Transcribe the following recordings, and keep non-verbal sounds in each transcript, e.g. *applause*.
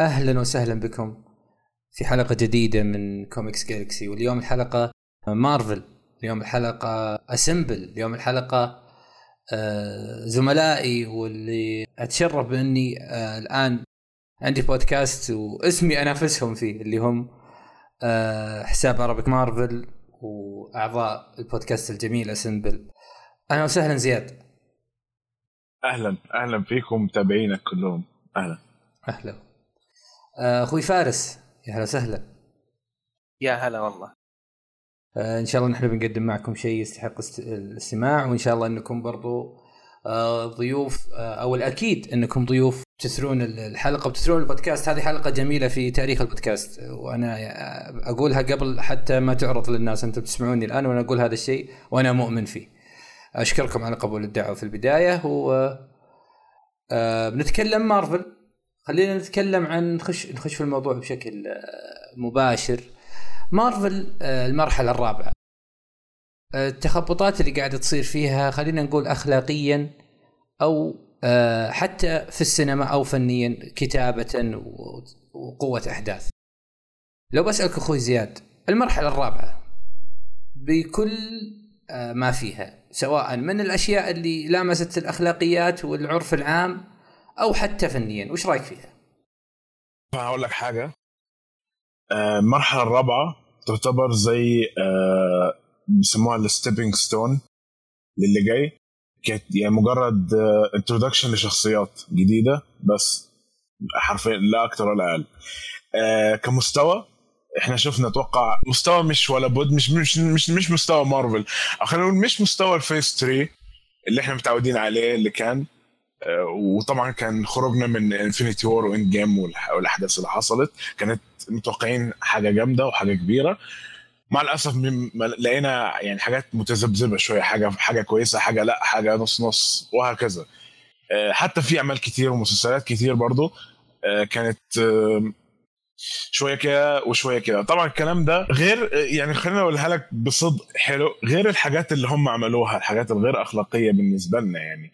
أهلا وسهلا بكم في حلقة جديدة من Comics Galaxy واليوم الحلقة مارفل اليوم الحلقة Assemble اليوم الحلقة آه، زملائي واللي أتشرف بأني آه، الآن عندي بودكاست واسمي انافسهم فيه اللي هم آه، حساب Arabic Marvel وأعضاء البودكاست الجميل Assemble أهلا وسهلا زياد. أهلا أهلا فيكم متابعينك كلهم. أهلا. أهلا. أخوي فارس. يا هلا وسهلا. يا هلا والله. آه، إن شاء الله نحن بنقدم معكم شيء يستحق الاستماع وإن شاء الله إنكم برضو آه، ضيوف أو الأكيد إنكم ضيوف تثرون الحلقة وتثرون البودكاست. هذه حلقة جميلة في تاريخ البودكاست. وأنا أقولها قبل حتى ما تعرض للناس أنتم تسمعوني الآن وأنا أقول هذا الشيء وأنا مؤمن فيه. أشكركم على قبول الدعوة في البداية و بنتكلم مارفل. خلينا نتكلم عن نخش نخش في الموضوع بشكل آه، مباشر. مارفل آه، المرحلة الرابعة. آه، التخبطات اللي قاعدة تصير فيها خلينا نقول اخلاقيا أو حتى في السينما أو فنيا كتابة وقوة أحداث. لو بسالك أخوي زياد المرحلة الرابعة بكل ما فيها سواء من الأشياء اللي لامست الأخلاقيات والعرف العام أو حتى فنيا. وش رأيك فيها؟ هقول لك حاجة. آه، المرحلة الرابعة تعتبر زي آه، بيسموها ال stepping stone للي جاي. كانت يعني مجرد introduction آه، لشخصيات جديدة بس حرفيا لا أكثر ولا أقل. كمستوى إحنا شفنا أتوقع مستوى مش ولا بد مش مش مش, مش مستوى مارفل أو خلينا نقول مش مستوى ال phase 3 اللي إحنا متعودين عليه اللي كان. وطبعا كان خروجنا من Infinity War و Endgame والأحداث اللي حصلت. كانت متوقعين حاجة جامدة وحاجة كبيرة. مع الأسف لقينا يعني حاجات متذبذبة شوية حاجة حاجة كويسة حاجة لأ حاجة نص نص وهكذا. آه، حتى في أعمال كتير ومسلسلات كتير برضو آه، كانت شوية كده وشوية كده. طبعا الكلام ده غير يعني خلينا أقولها لك بصدق حلو غير الحاجات اللي هم عملوها الحاجات الغير أخلاقية بالنسبة لنا يعني.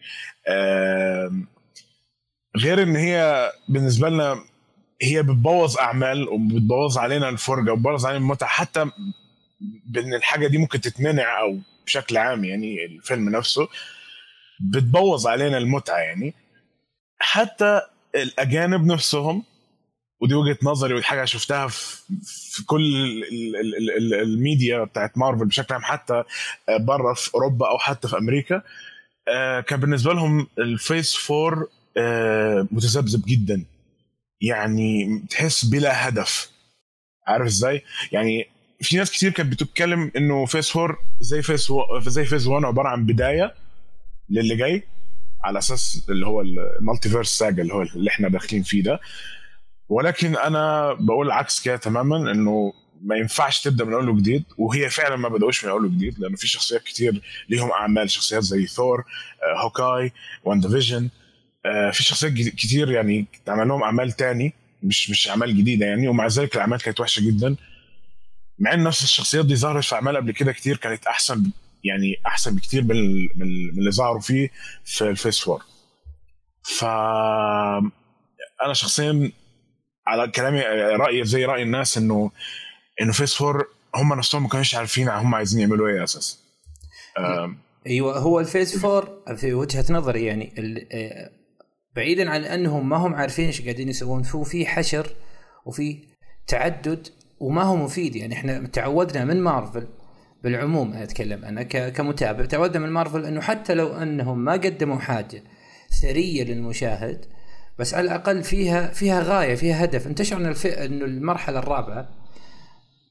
غير إن هي بالنسبة لنا هي بتبوظ أعمال وبتبوظ علينا الفرجة وبتبوظ علينا المتعة. حتى بإن الحاجة دي ممكن تتمنع أو بشكل عام يعني الفيلم نفسه بتبوظ علينا المتعة يعني. حتى الأجانب نفسهم ودي وجهة نظري ودي حاجة شفتها في, كل ال ال ال الميديا بتاعت مارفل بشكل عام حتى بره في أوروبا أو حتى في أمريكا. آه، كان بالنسبة لهم الفيس 4 آه، متذبذب جدا. يعني تحس بلا هدف. عارف إزاي؟ يعني في ناس كتير كانت بتتكلم إنه phase 4 زي phase و... زي phase 1 عبارة عن بداية للي جاي على أساس اللي هو ال Multiverse Saga اللي هو اللي إحنا داخلين فيه ده. ولكن أنا بقول عكس كده تماما إنه ما ينفعش تبدأ من أول وجديد وهي فعلا ما بدأوش من أول وجديد لأنه في شخصيات كتير ليهم أعمال شخصيات زي ثور آه، Hawkeye WandaVision آه، في شخصيات كتير يعني اتعمل لهم أعمال تاني مش مش أعمال جديدة يعني ومع ذلك الأعمال كانت وحشة جدا. مع إن نفس الشخصيات دي ظهرت في أعمال قبل كده كتير كانت أحسن يعني أحسن بكتير من اللي ظهروا فيه في ال phase four ف أنا شخصيا على كلامي رايي زي رأي الناس إنه إنه phase four هم نفسهم ما كانوش عارفين هم عايزين يعملوا إيه أساسا. أيوه هو ال phase four في وجهة نظري يعني آه، بعيدا عن أنهم ما هم عارفين إيش قاعدين يسوون فيه في حشر وفي تعدد وما هو مفيد. يعني إحنا تعودنا من مارفل بالعموم أنا أتكلم أنا كمتابع تعودنا من مارفل إنه حتى لو أنهم ما قدموا حاجة ثرية للمشاهد بس على الأقل فيها فيها غاية فيها هدف. أنت تشعر إنه المرحلة الرابعة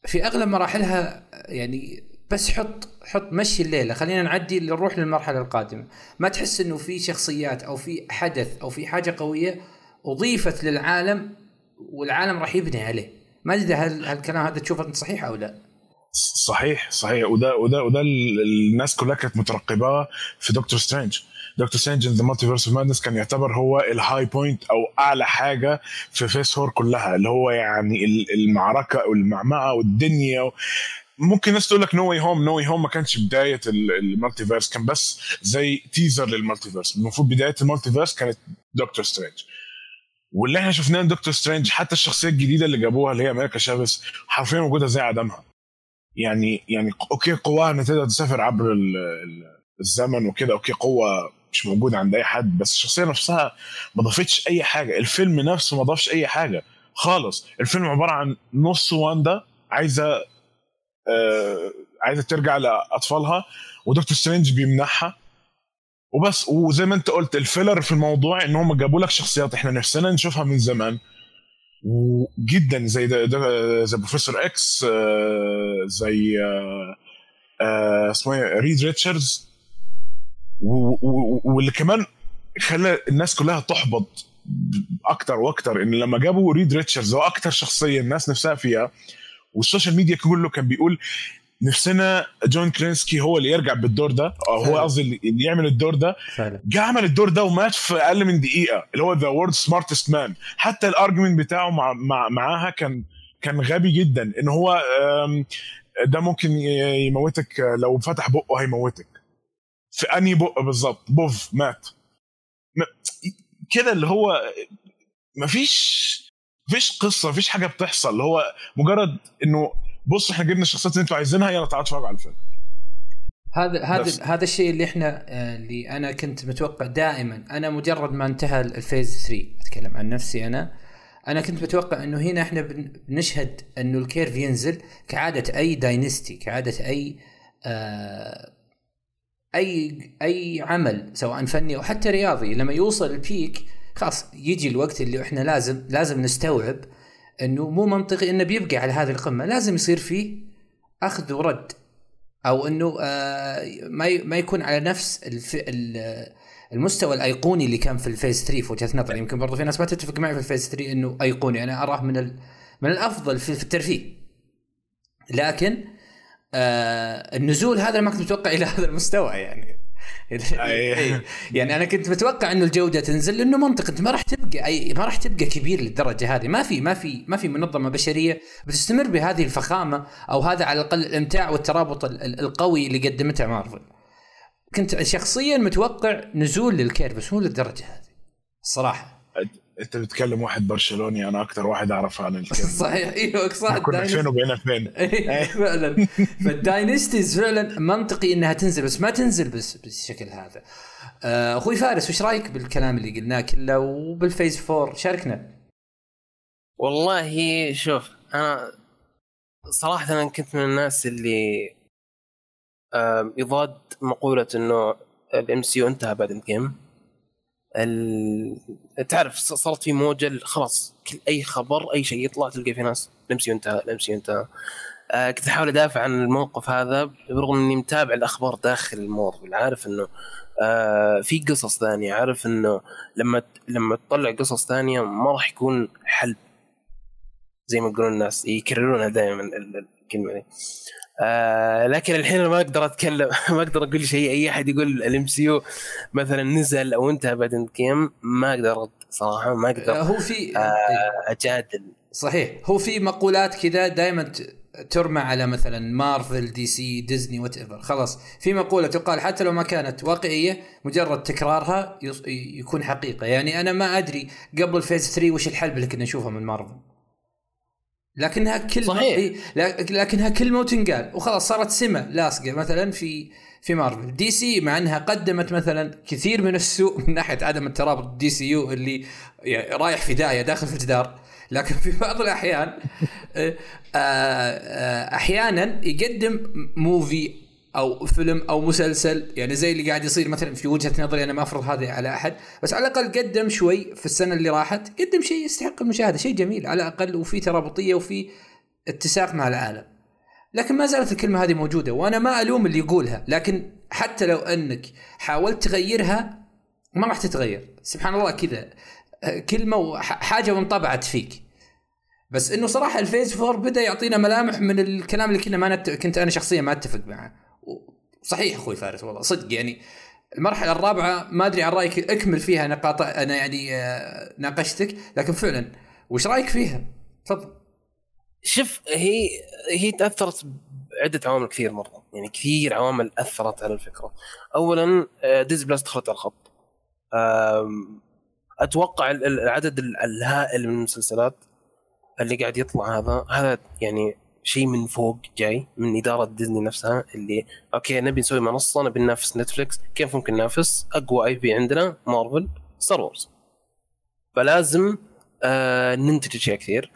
في أغلب مراحلها يعني بس حط حط مشي الليلة. خلينا نعدي نروح للمرحلة القادمة. ما تحس إنه في شخصيات أو في حدث أو في حاجة قوية أضيفت للعالم والعالم راح يبني عليه. ما أدري هل هالكلام هذا تشوفه صحيح أو لا. صحيح صحيح. وده وده وده الناس كلها كانت مترقباه في دكتور سترينج Doctor Strange in the Multiverse of Madness كان يعتبر هو ال high point أو أعلى حاجة في Phase Four كلها اللي هو يعني المعركة والمعمعة والدنيا. ممكن الناس تقول لك No Way Home No Way Home ما كانش بداية ال multiverse كان بس زي teaser لل multiverse المفروض بداية ال multiverse كانت دكتور سترينج واللي إحنا شفناه دكتور سترينج حتى الشخصية الجديدة اللي جابوها اللي هي أمريكا شافيس حرفيا موجودة زي عدمها يعني يعني okay قواها إنها تقدر تسافر عبر ال- ال- الزمن وكده okay قوة مش موجوده عند أي حد بس الشخصية نفسها ما ضافتش أي حاجة. الفيلم نفسه ما ضافش أي حاجة. خالص. الفيلم عبارة عن نص واندا عايزة آه عايزة ترجع لأطفالها ودكتور سترينج بيمنعها وبس. وزي ما أنت قلت ال filler في الموضوع إن هم جابوا لك شخصيات إحنا نفسنا نشوفها من زمان. وجدا زي ده, ده زي Professor X آه، زي آه، آه، اسمه إيه؟ ريد ريتشاردز. واللي كمان خلى الناس كلها تحبط أكتر وأكتر إن لما جابوا ريد ريتشاردز هو أكتر شخصية الناس نفسها فيها وال social media كله كان بيقول نفسنا جون كرينسكي هو اللي يرجع بالدور ده أو هو. قصدي اللي- يعمل الدور ده. جه عمل الدور ده ومات في أقل من دقيقة اللي هو the world smartest man حتى ال argument بتاعه مع مع معاها كان كان غبي جدا إن هو ده ممكن يموتك لو فتح بقه هيموتك. في أنهي بق بالظبط بوف مات. كده اللي هو مفيش مفيش قصة مفيش حاجة بتحصل. اللي هو مجرد إنه بص إحنا جبنا الشخصيات اللي أنتوا عايزينها يلا تعالوا اتفرجوا على الفيلم. هذا. هذا هذا الشيء اللي إحنا آه، اللي أنا كنت متوقع دائما. أنا مجرد ما انتهى الفيز 3 أتكلم عن نفسي أنا. أنا كنت متوقع إنه هنا إحنا بن- بنشهد إنه ال curve ينزل كعادة أي dynasty كعادة أي آه أي أي عمل سواء فني أو حتى رياضي لما يوصل ال peak خلاص يجي الوقت اللي إحنا لازم لازم نستوعب إنه مو منطقي إنه بيبقى على هذه القمة. لازم يصير فيه أخذ ورد أو إنه آه ما ما يكون على نفس الف... ال- المستوى الأيقوني اللي كان في الفيز 3 في وجهة نظري. يمكن برضو في ناس ما تتفق معي في ال phase 3 إنه أيقوني. أنا أراه من ال... من الأفضل في الترفيه. لكن آه النزول هذا ما كنت متوقع إلى هذا المستوى يعني. إيه. يعني أنا كنت متوقع إنه الجودة تنزل لأنه منطق انت ما راح تبقى أي ما راح تبقى كبير للدرجة هذه. ما في ما في ما في منظمة بشرية بتستمر بهذه الفخامة أو هذا على الأقل الإمتاع والترابط ال- ال- القوي اللي قدمته مارفل. كنت شخصيا متوقع نزول لل curve بس مو للدرجة هذه. الصراحه انت بتكلم واحد برشلوني أنا أكتر واحد اعرف عن الكلام *laughs* صحيح أيوه صح كنا فين وبقينا فين فعلا. فال dynasties فعلا منطقي إنها تنزل بس ما تنزل بس بالشكل هذا. آه، أخوي فارس وش رأيك بالكلام اللي قلناه كله وبال phase 4 شاركنا. والله شوف أنا صراحة أنا كنت من الناس اللي يضاد مقولة إنه الام سي يو انتهى بعد الجيم. ال... تعرف صارت في موجة خلاص كل أي خبر أي شيء يطلع تلقى في ناس ال MCU انتهى ال MCU انتهى آه كنت أحاول أدافع عن الموقف هذا برغم إني متابع الأخبار داخل المارفل عارف إنه آه في قصص ثانية. عارف إنه لما لما تطلع قصص ثانية ما راح يكون حل. زي ما يقولون الناس يكررونها دائما الكلمة دي آه لكن الحين أنا ما أقدر أتكلم *laughs* ما أقدر أقول شيء. أي أحد يقول ال MCU مثلا نزل أو انتهى بعد الجيم ما أقدر أرد صراحة ما آه، أقدر هو في آه أجادل. صحيح. هو في مقولات كذا دائما ترمى على مثلا مارفل دي سي ديزني whatever خلاص. في مقولة تقال حتى لو ما كانت واقعية مجرد تكرارها يكون حقيقة. يعني أنا ما أدري قبل phase 3 وش الحلب اللي كنا نشوفه من مارفل. لكنها كلمه صحيح. إيه، لك- لكنها كلمه وتنقال وخلاص صارت سمة لاصقة مثلا في في مارفل. دي سي مع إنها قدمت مثلا كثير من السوء *laughs* من ناحية عدم الترابط DCU اللي يعني رايح في داهية داخل في الجدار. لكن في بعض الأحيان *laughs* آه، آه، أحيانا يقدم movie أو فيلم أو مسلسل يعني زي اللي قاعد يصير مثلا في وجهة نظري أنا ما أفرض هذا على أحد بس على الأقل قدم شوي في السنة اللي راحت قدم شيء يستحق المشاهدة شيء جميل على الأقل وفي ترابطية وفي اتساق مع العالم. لكن ما زالت الكلمة هذه موجودة وأنا ما ألوم اللي يقولها لكن حتى لو أنك حاولت تغيرها ما راح تتغير. سبحان الله كذا كلمة وحاجه وانطبعت فيك. بس إنه صراحة الفيز 4 بدأ يعطينا ملامح من الكلام اللي كنا ما نت... كنت أنا شخصيا ما أتفق معه. صحيح أخوي فارس والله صدق يعني المرحلة الرابعة ما أدري عن رأيك أكمل فيها نقاط أنا يعني آه، ناقشتك لكن فعلا وش رأيك فيها؟ تفضل. شوف هي هي تأثرت بعدة عوامل كثير مرة يعني كثير عوامل أثرت على الفكرة. اولا آه، Disney Plus دخلت على الخط أتوقع العدد الهائل من المسلسلات اللي قاعد يطلع هذا هذا يعني شيء من فوق جاي من إدارة ديزني نفسها اللي okay نبي نسوي منصة نبي ننافس نتفلكس كيف ممكن ننافس؟ أقوى IP عندنا مارفل Star Wars فلازم آه ننتج اشياء كثير.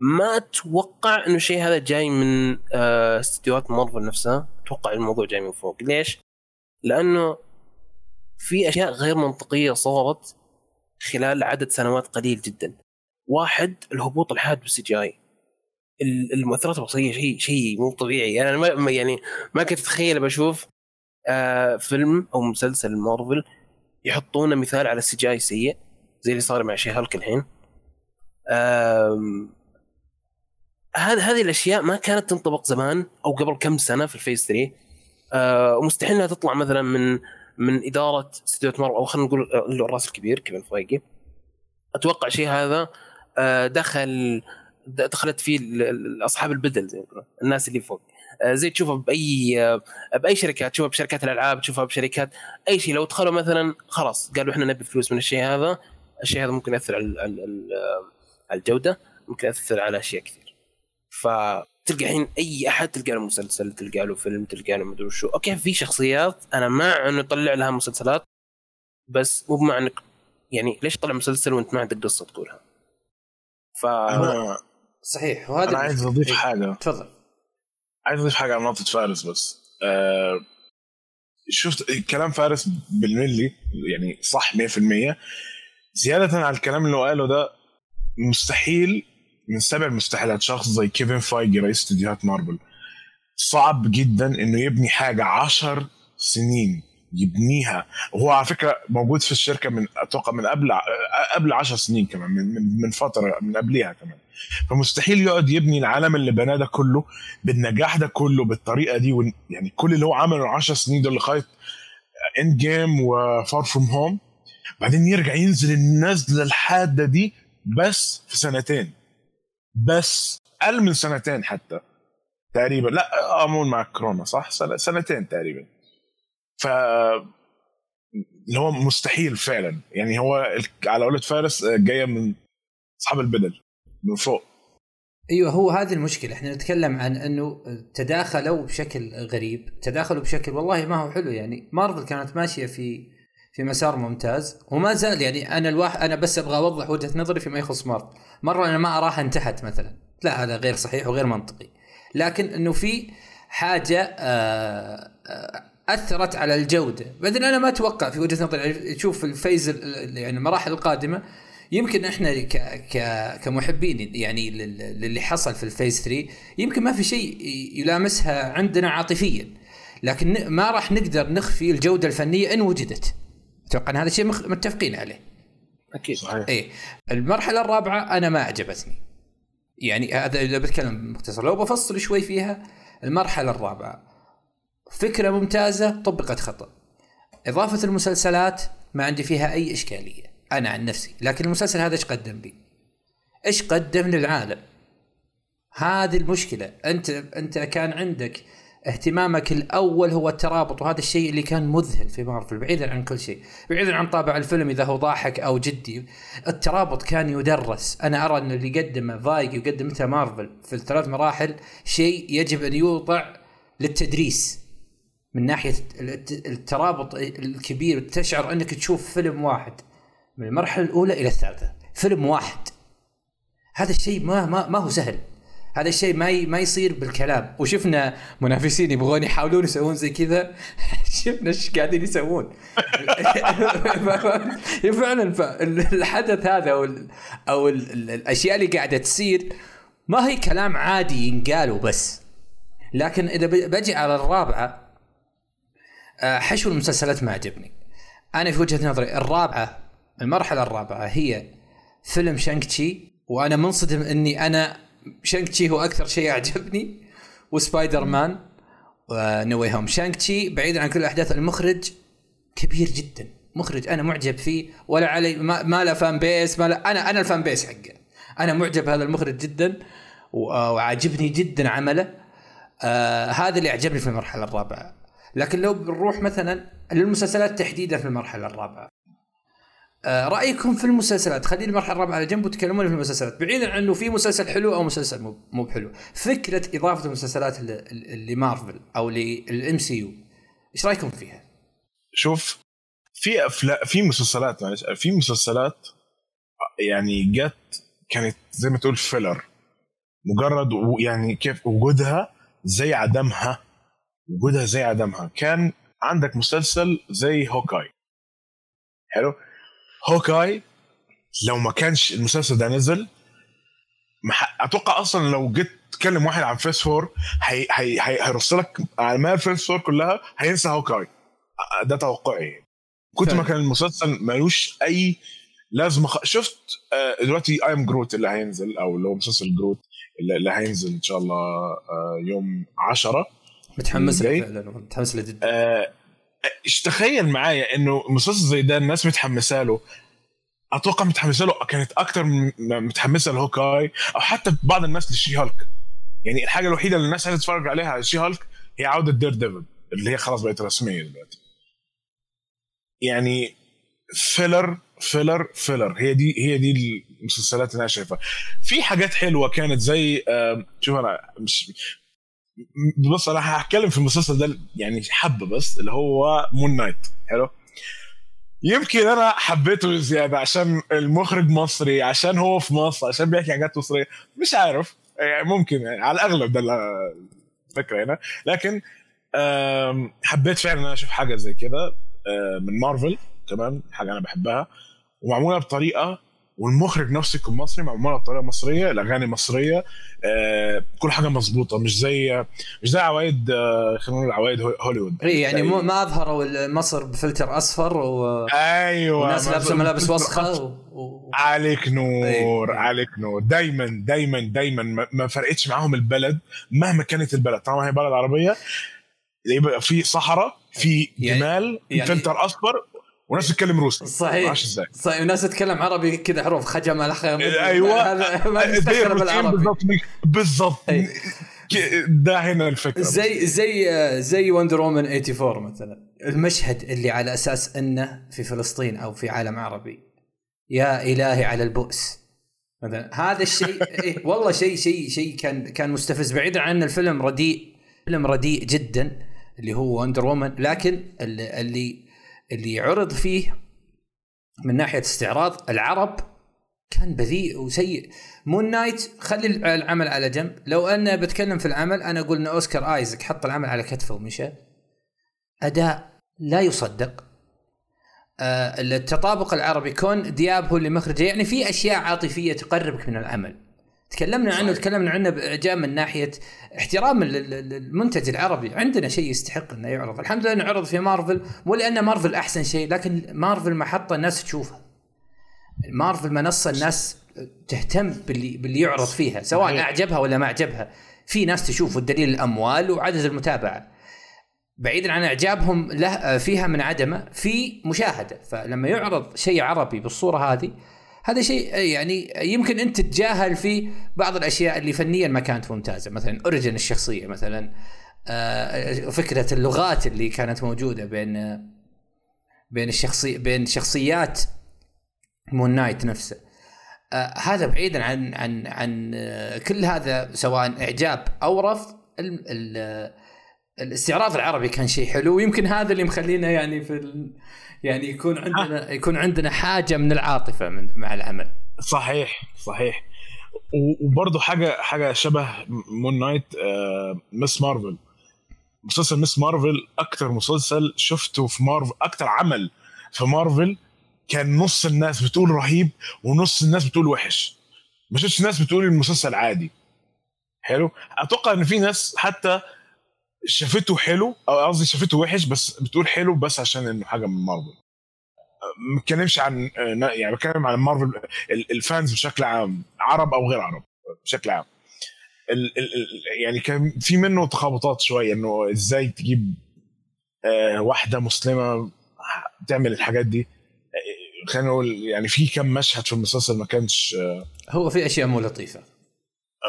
ما أتوقع إنه الشيء هذا جاي من آه استديوهات مارفل نفسها. أتوقع الموضوع جاي من فوق. ليش؟ لأنه في أشياء غير منطقية صارت خلال عدد سنوات قليل جدا. واحد الهبوط الحاد بال CG المؤثرات البصرية شيء شيء مو طبيعي. أنا ما يعني ما كنت أتخيل بشوف آه فيلم أو مسلسل مارفل يحطون مثال على ال CGI سيء زي اللي صار مع She-Hulk الحين. هذه هذه الأشياء ما كانت تنطبق زمان أو قبل كم سنة في ال phase 3 آه ومستحيل إنها تطلع مثلا من من إدارة استديو مارفل أو خلينا نقول الرأس الكبير كيفن فايجي أتوقع شيء هذا آه دخل دخلت فيه أصحاب البدل زي الناس اللي فوق. آه، زي تشوفها بأي آه، بأي شركات تشوفها بشركات الألعاب تشوفها بشركات أي شيء. لو دخلوا مثلا خلاص قالوا إحنا نبي فلوس من الشيء هذا الشيء هذا ممكن يأثر على على الجودة ممكن يأثر على أشياء كثير. فتلقى الحين أي أحد تلقى له مسلسل تلقى له فيلم تلقى له مدري شو. أوكي في شخصيات أنا مع إنه يطلع لها مسلسلات بس مو بمعنى انك يعني ليش تطلع مسلسل وأنت ما عندك قصة تقولها؟ ف صحيح وهذا أنا عايز أضيف إيه. حاجة. تفضل. عايز أضيف حاجة على نقطه فارس بس. آه شفت كلام فارس بالملي يعني صح 100% زيادة على الكلام اللي هو قاله ده مستحيل من سبع المستحيلات شخص زي كيفن فايجي رئيس استديوهات مارفل صعب جدا إنه يبني حاجة عشر سنين. يبنيها. وهو على فكرة موجود في الشركة من أتوقع من قبل قبل 10 سنين كمان من من فترة من قبلها كمان. فمستحيل يقعد يبني العالم اللي بناه ده كله بالنجاح ده كله بالطريقة دي يعني كل اللي هو عمله 10 سنين ده لغاية Endgame و Far From Home بعدين يرجع ينزل النزلة الحادة دي بس في سنتين. بس أقل من سنتين حتى تقريبا. لا امون مع كورونا صح؟ سنتين تقريبا. ف اللي هو مستحيل فعلا. يعني هو على قولة فارس آه، جاية من أصحاب البدل من فوق. أيوه هو هذه المشكلة. إحنا نتكلم عن إنه تداخلوا بشكل غريب تداخلوا بشكل والله ما هو حلو. يعني مارفل كانت ماشية في في مسار ممتاز وما زال يعني أنا الواحد أنا بس أبغى أوضح وجهة نظري فيما يخص مارفل. مرة أنا ما أراها انتهت مثلا. لا هذا غير صحيح وغير منطقي. لكن إنه في حاجة آآ آآ أثرت على الجودة. بعدين أنا ما أتوقع في وجهة نظري تشوف ال phase يعني المراحل القادمة يمكن إحنا ك ك كمحبين يعني للي حصل في ال phase 3 يمكن ما في شيء يلامسها عندنا عاطفيا. لكن ما راح نقدر نخفي الجودة الفنية إن وجدت. أتوقع إن هذا الشيء متفقين عليه. أكيد. صحيح. إيه. المرحلة الرابعة أنا ما أعجبتني. يعني هذا إذا بتكلم مختصر لو بفصل شوي فيها المرحلة الرابعة. فكرة ممتازة طبقت خطأ. إضافة المسلسلات ما عندي فيها أي إشكالية أنا عن نفسي. لكن المسلسل هذا إيش قدم لي؟ إيش قدم للعالم؟ هذه المشكلة. أنت أنت كان عندك اهتمامك الأول هو الترابط وهذا الشيء اللي كان مذهل في مارفل بعيدا عن كل شيء. بعيدا عن طابع الفيلم إذا هو ضاحك أو جدي. الترابط كان يدرس. أنا أرى أن اللي قدمه فايج وقدمته مارفل في الثلاث مراحل شيء يجب أن يوضع للتدريس. من ناحية الترابط الكبير تشعر أنك تشوف فيلم واحد من المرحلة الأولى إلى الثالثة. فيلم واحد. هذا الشيء ما ما, ما هو سهل. هذا الشيء ما ما يصير بالكلام. وشفنا منافسين يبغون يحاولون يسوون زي كذا. *laughs* شفنا إيش قاعدين يسوون. *laughs* فعلا الحدث هذا أو أو الأشياء اللي قاعدة تصير ما هي كلام عادي ينقال وبس. لكن إذا بجي على الرابعة حشو المسلسلات ما عجبني. أنا في وجهة نظري الرابعة المرحلة الرابعة هي فيلم Shang-Chi وأنا منصدم إني أنا Shang-Chi هو أكثر شيء اعجبني و Spider-Man و No Way Home Shang-Chi بعيدا عن كل الاحداث المخرج كبير جدا. مخرج أنا معجب فيه ولا علي ما, ما له fan base ما له أنا أنا ال fan base حقه. أنا معجب هذا المخرج جدا وعاجبني جدا عمله. آه هذا اللي عجبني في المرحلة الرابعة. لكن لو بنروح مثلا للمسلسلات تحديدا في المرحلة الرابعة. آه رأيكم في المسلسلات؟ خلينا المرحلة الرابعة على جنب وتكلمون في المسلسلات بعيدا عن إنه في مسلسل حلو أو مسلسل مو بحلو. فكرة إضافة المسلسلات لمارفل أو للام سي يو إيش رأيكم فيها؟ شوف في افلام في مسلسلات معلش في مسلسلات يعني جت كانت زي ما تقول filler مجرد يعني كيف وجودها زي عدمها وجودها زي عدمها كان عندك مسلسل زي Hawkeye. حلو؟ Hawkeye لو ما كانش المسلسل ده نزل أتوقع أصلا لو جيت تكلم واحد عن phase four هي هي هيرص لك اعمال phase four كلها هينسى Hawkeye. ده توقعي. كنت ما كان المسلسل ملوش أي لازمة خ... شفت آه، دلوقتي I Am Groot اللي هينزل أو اللي هو مسلسل Groot اللي هينزل إن شاء الله آه، يوم 10 متحمس له فعلا متحمس له جدا. آه، إيش تخيل معايا إنه مسلسل زي ده الناس متحمسة له. أتوقع متحمسة له كانت أكثر متحمسة ل Hawkeye أو حتى بعض الناس ل She-Hulk يعني الحاجة الوحيدة اللي الناس عايزة تتفرج عليها على She-Hulk هي عودة Daredevil اللي هي خلاص بقت رسمية دلوقتي. يعني filler filler filler. هي دي هي دي المسلسلات اللي أنا شايفها. في حاجات حلوة كانت زي شوف أنا مش بص أنا هتكلم في المسلسل ده يعني حبة بس اللي هو Moon Knight حلو؟ يمكن أنا حبيته زيادة عشان المخرج مصري عشان هو في مصر عشان بيحكي حاجات مصرية. مش عارف. يعني ممكن يعني على الأغلب ده الفكرة هنا. لكن حبيت فعلا إن أنا أشوف حاجة زي كده من مارفل كمان حاجة أنا بحبها. ومعمولة بطريقة والمخرج نفسه يكون مصري معموله بطريقه مصرية الأغاني مصرية آه كل حاجة مظبوطة مش زي مش زي عوايد آه خلينا نقول عوايد هوليوود. اي يعني مو ما أظهروا مصر بفلتر أصفر و... أيوه والناس لابسة ملابس وسخة و... و... عليك نور أيوة. عليك نور. دايما دايما دايما ما فرقتش معاهم البلد مهما كانت البلد. طالما هي بلد عربية يبقى في صحراء في يعني جمال يعني فلتر أصفر وناس تتكلم روسي. صحيح. إزاي؟ صحيح. وناس تتكلم عربي كذا حروف خجم أيوه. *laughs* هذا ما بالعربي. بالضبط ده هنا الفكرة. زي زي زي وندر وومن 84 مثلا. المشهد اللي على أساس إنه في فلسطين أو في عالم عربي. يا إلهي على البؤس. مثلا هذا الشيء *laughs* إيه والله شيء شيء شيء كان كان مستفز. بعيدا عن الفيلم رديء فيلم رديء جدا اللي هو وندر وومن لكن اللي, اللي اللي عرض فيه من ناحية استعراض العرب كان بذيء وسيء. Moon Knight خلي العمل على جنب. لو أنا بتكلم في العمل أنا أقول إن أوسكار آيزك حط العمل على كتفه ومشى. أداء لا يصدق. آه التطابق العربي كون دياب هو اللي مخرجه. يعني في أشياء عاطفية تقربك من العمل. تكلمنا عنه تكلمنا عنه بإعجاب من ناحية احترام المنتج العربي. عندنا شيء يستحق إنه يعرض. الحمد لله إنه عرض في مارفل مو لأن مارفل أحسن شيء لكن مارفل محطة الناس تشوفها. مارفل منصة الناس تهتم باللي باللي يعرض فيها سواء أعجبها ولا ما أعجبها. في ناس تشوف والدليل الأموال وعدد المتابعة. بعيدا عن إعجابهم له فيها من عدمه في مشاهدة. فلما يعرض شيء عربي بالصورة هذه هذا شيء يعني يمكن أنت تتجاهل في بعض الأشياء اللي فنيا ما كانت ممتازة. مثلا اوريجن الشخصية مثلا آه، فكرة اللغات اللي كانت موجودة بين بين الشخصي بين شخصيات Moon Knight نفسه. آه هذا بعيدا عن عن عن آه كل هذا سواء إعجاب أو رفض الاستعراض العربي كان شيء حلو ويمكن هذا اللي مخلينا يعني في يعني يكون عندنا يكون عندنا حاجة من العاطفة من مع العمل. صحيح صحيح. وبرضه حاجة حاجة شبه Moon Knight آه Ms. Marvel مسلسل مس مارفل أكثر مسلسل شفته في مارفل أكثر عمل في مارفل كان نص الناس بتقول رهيب ونص الناس بتقول وحش. ما شفتش ناس بتقول المسلسل عادي. حلو؟ أتوقع إن في ناس حتى شافته حلو أو قصدي شافته وحش بس بتقول حلو بس عشان إنه حاجة من مارفل. ما بتكلمش عن يعني بتكلم عن مارفل الفانز بشكل عام عرب أو غير عرب بشكل عام. ال ال يعني كان في منه تخبطات شوية إنه إزاي تجيب آه، واحدة مسلمة تعمل الحاجات دي. آه، خلينا نقول يعني في كم مشهد في المسلسل ما كانش آه، هو في أشياء مو لطيفة.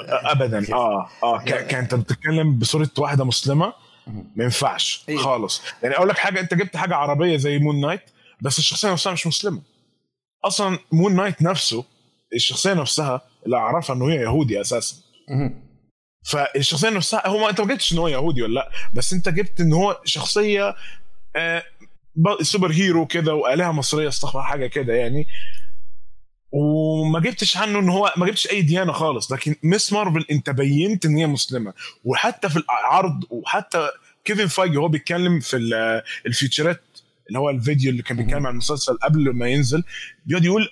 ابدا. آه آه كانت بتتكلم بصورة واحدة مسلمة ما ينفعش إيه؟ خالص. يعني أقول لك حاجة أنت جبت حاجة عربية زي Moon Knight بس الشخصية نفسها مش مسلمة. أصلا Moon Knight نفسه الشخصية نفسها اللي أعرفها إنه هي يهودي أساسا. فالشخصية نفسها هو ما أنت ما جبتش ان هو يهودي ولا لأ بس أنت جبت إن هو شخصية آه، superhero كده وآلهة مصرية استغفر حاجة كده يعني. وما جبتش عنه إن هو ما جبتش أي ديانة خالص. لكن Ms. Marvel أنت بينت إن هي مسلمة. وحتى في العرض وحتى كيفن فايجي هو بيتكلم في ال- ال featurات اللي هو الفيديو اللي كان بيتكلم عن المسلسل قبل ما ينزل بيقعد يقول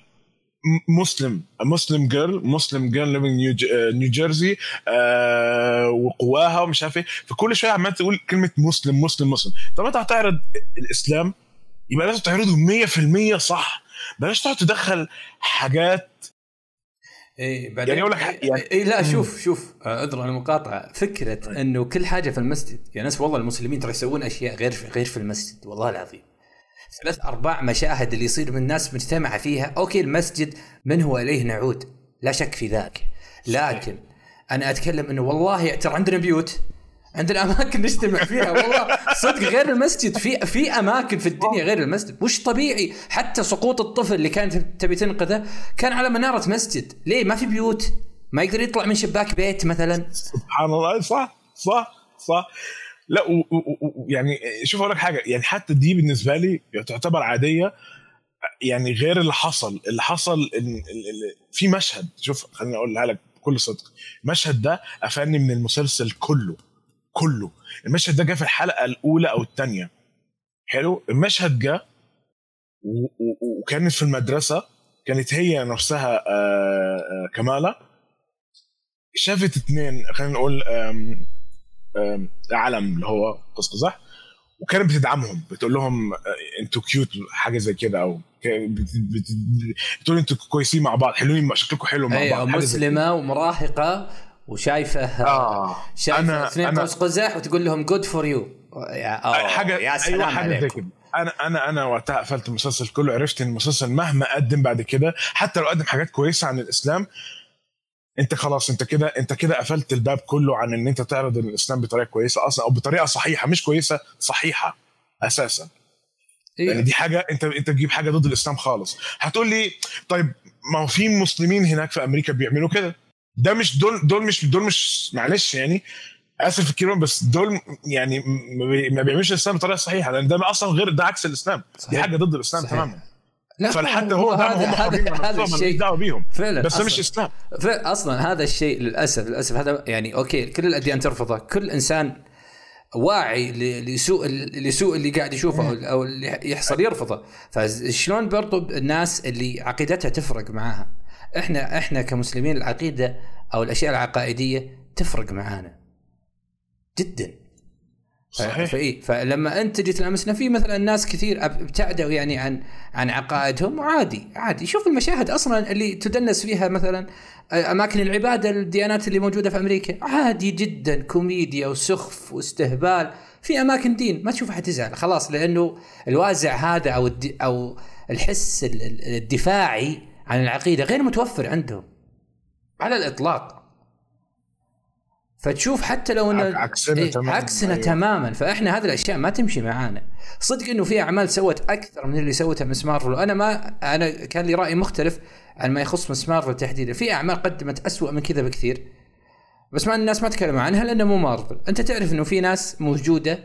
مسلم. Muslim girl Muslim girl living New New Jersey آه وقواها ومش عارف إيه. فكل شوية عمال تقول كلمة مسلم مسلم مسلم. طب أنت هتعرض الإسلام يبقى لازم تعرضه 100% صح. بلاش تقعد تدخل حاجات. إيه بعدين يعني أقول لك يعني- إيه لا شوف شوف اذن المقاطعة. فكرة إنه كل حاجة في المسجد يا ناس والله المسلمين ترى يسوون أشياء غير في غير في المسجد والله العظيم. ثلاث ارباع مشاهد اللي يصير من الناس مجتمعة فيها أوكي المسجد من هو إليه نعود؟ لا شك في ذاك. لكن أنا أتكلم إنه والله ترى عندنا بيوت. عندنا اماكن نجتمع فيها. والله صدق غير المسجد في في أماكن في الدنيا غير المسجد. وش طبيعي؟ حتى سقوط الطفل اللي كانت تبي تنقذه كان على منارة مسجد. ليه؟ ما في بيوت. ما يقدر يطلع من شباك بيت مثلا. سبحان الله. صح صح صح. لا و و يعني شوف أقول لك حاجة. يعني حتى دي بالنسبة لي تعتبر عادية. يعني غير اللي حصل. اللي حصل إن في مشهد. شوف خليني أقولها لك بكل صدق. المشهد ده قفلني من المسلسل كله. كله. المشهد ده جه في الحلقة الأولى أو الثانية حلو؟ المشهد جه وكانت في المدرسة كانت هي نفسها آه، آه، كماله شافت اتنين خلينا نقول آم، آم، علم اللي هو صح؟ وكانت بتدعمهم بتقول لهم آه، أنتوا cute حاجة زي كده أو بتقول أنتوا كويسين مع بعض حلوين شكلكم حلو مع أيوه بعض. مسلمة ومراهقة وشايفه آه. شايفه أنا- اثنين أنا- قوس قزح وتقول لهم good for you حاجة يا سلام أيوه حاجة زي عليكم. أنا أنا أنا وقتها قفلت المسلسل كله عرفت إن المسلسل مهما قدم بعد كده حتى لو قدم حاجات كويسة عن الإسلام أنت خلاص أنت كده أنت كده قفلت الباب كله عن إن أنت تعرض الإسلام بطريقة كويسة أصلا أو بطريقة صحيحة مش كويسة صحيحة أساسا. يعني إيه. دي حاجة انت أنت تجيب حاجة ضد الإسلام خالص. هتقول لي طيب ما هو في مسلمين هناك في أمريكا بيعملوا كده؟ ده مش دول دول مش دول مش معلش يعني آسف الكلمة بس دول يعني ما بي- ما بيعملوش الإسلام بطريقة صحيحة لأن ده أصلا غير ده عكس الإسلام دي صحيح. حاجة ضد الإسلام صحيح. تماما لا فحتى هو ده هذا هم هذا حرين هذا ماليش الشيء دعوة بيهم فعلا بس ده مش أصلاً. إسلام ف- أصلا هذا الشيء للأسف للأسف هذا يعني أوكي كل الأديان ترفضه كل إنسان واعي لسوء لسوء اللي قاعد يشوفه أو اللي يحصل يرفضه. فشلون برضو الناس اللي عقيدتها تفرق معاها؟ إحنا إحنا كمسلمين العقيدة أو الأشياء العقائدية تفرق معانا. جدا. صحيح. فلما أنت تجي تلامسنا في مثلا ناس كثير ابتعدوا يعني عن عن عقائدهم عادي عادي. شوف المشاهد أصلا اللي تدنس فيها مثلا أماكن العبادة الديانات اللي موجودة في أمريكا. عادي جدا كوميديا وسخف واستهبال. في أماكن دين ما تشوف أحد يزعل. خلاص لأنه الوازع هذا أو أو الحس ال- ال- الدفاعي عن العقيدة غير متوفر عندهم. على الإطلاق. فتشوف حتى لو إنه عك- عكسنا إيه، تماماً، عكسنا أيوة. تماما. فإحنا هذه الأشياء ما تمشي معانا. صدق إنه في أعمال سوت أكثر من اللي سوتها Ms. Marvel وأنا ما أنا كان لي رأي مختلف عن ما يخص Ms. Marvel تحديدا. في أعمال قدمت أسوأ من كذا بكثير. بس ما الناس ما تكلموا عنها لأنه مو مارفل أنت تعرف إنه في ناس موجوده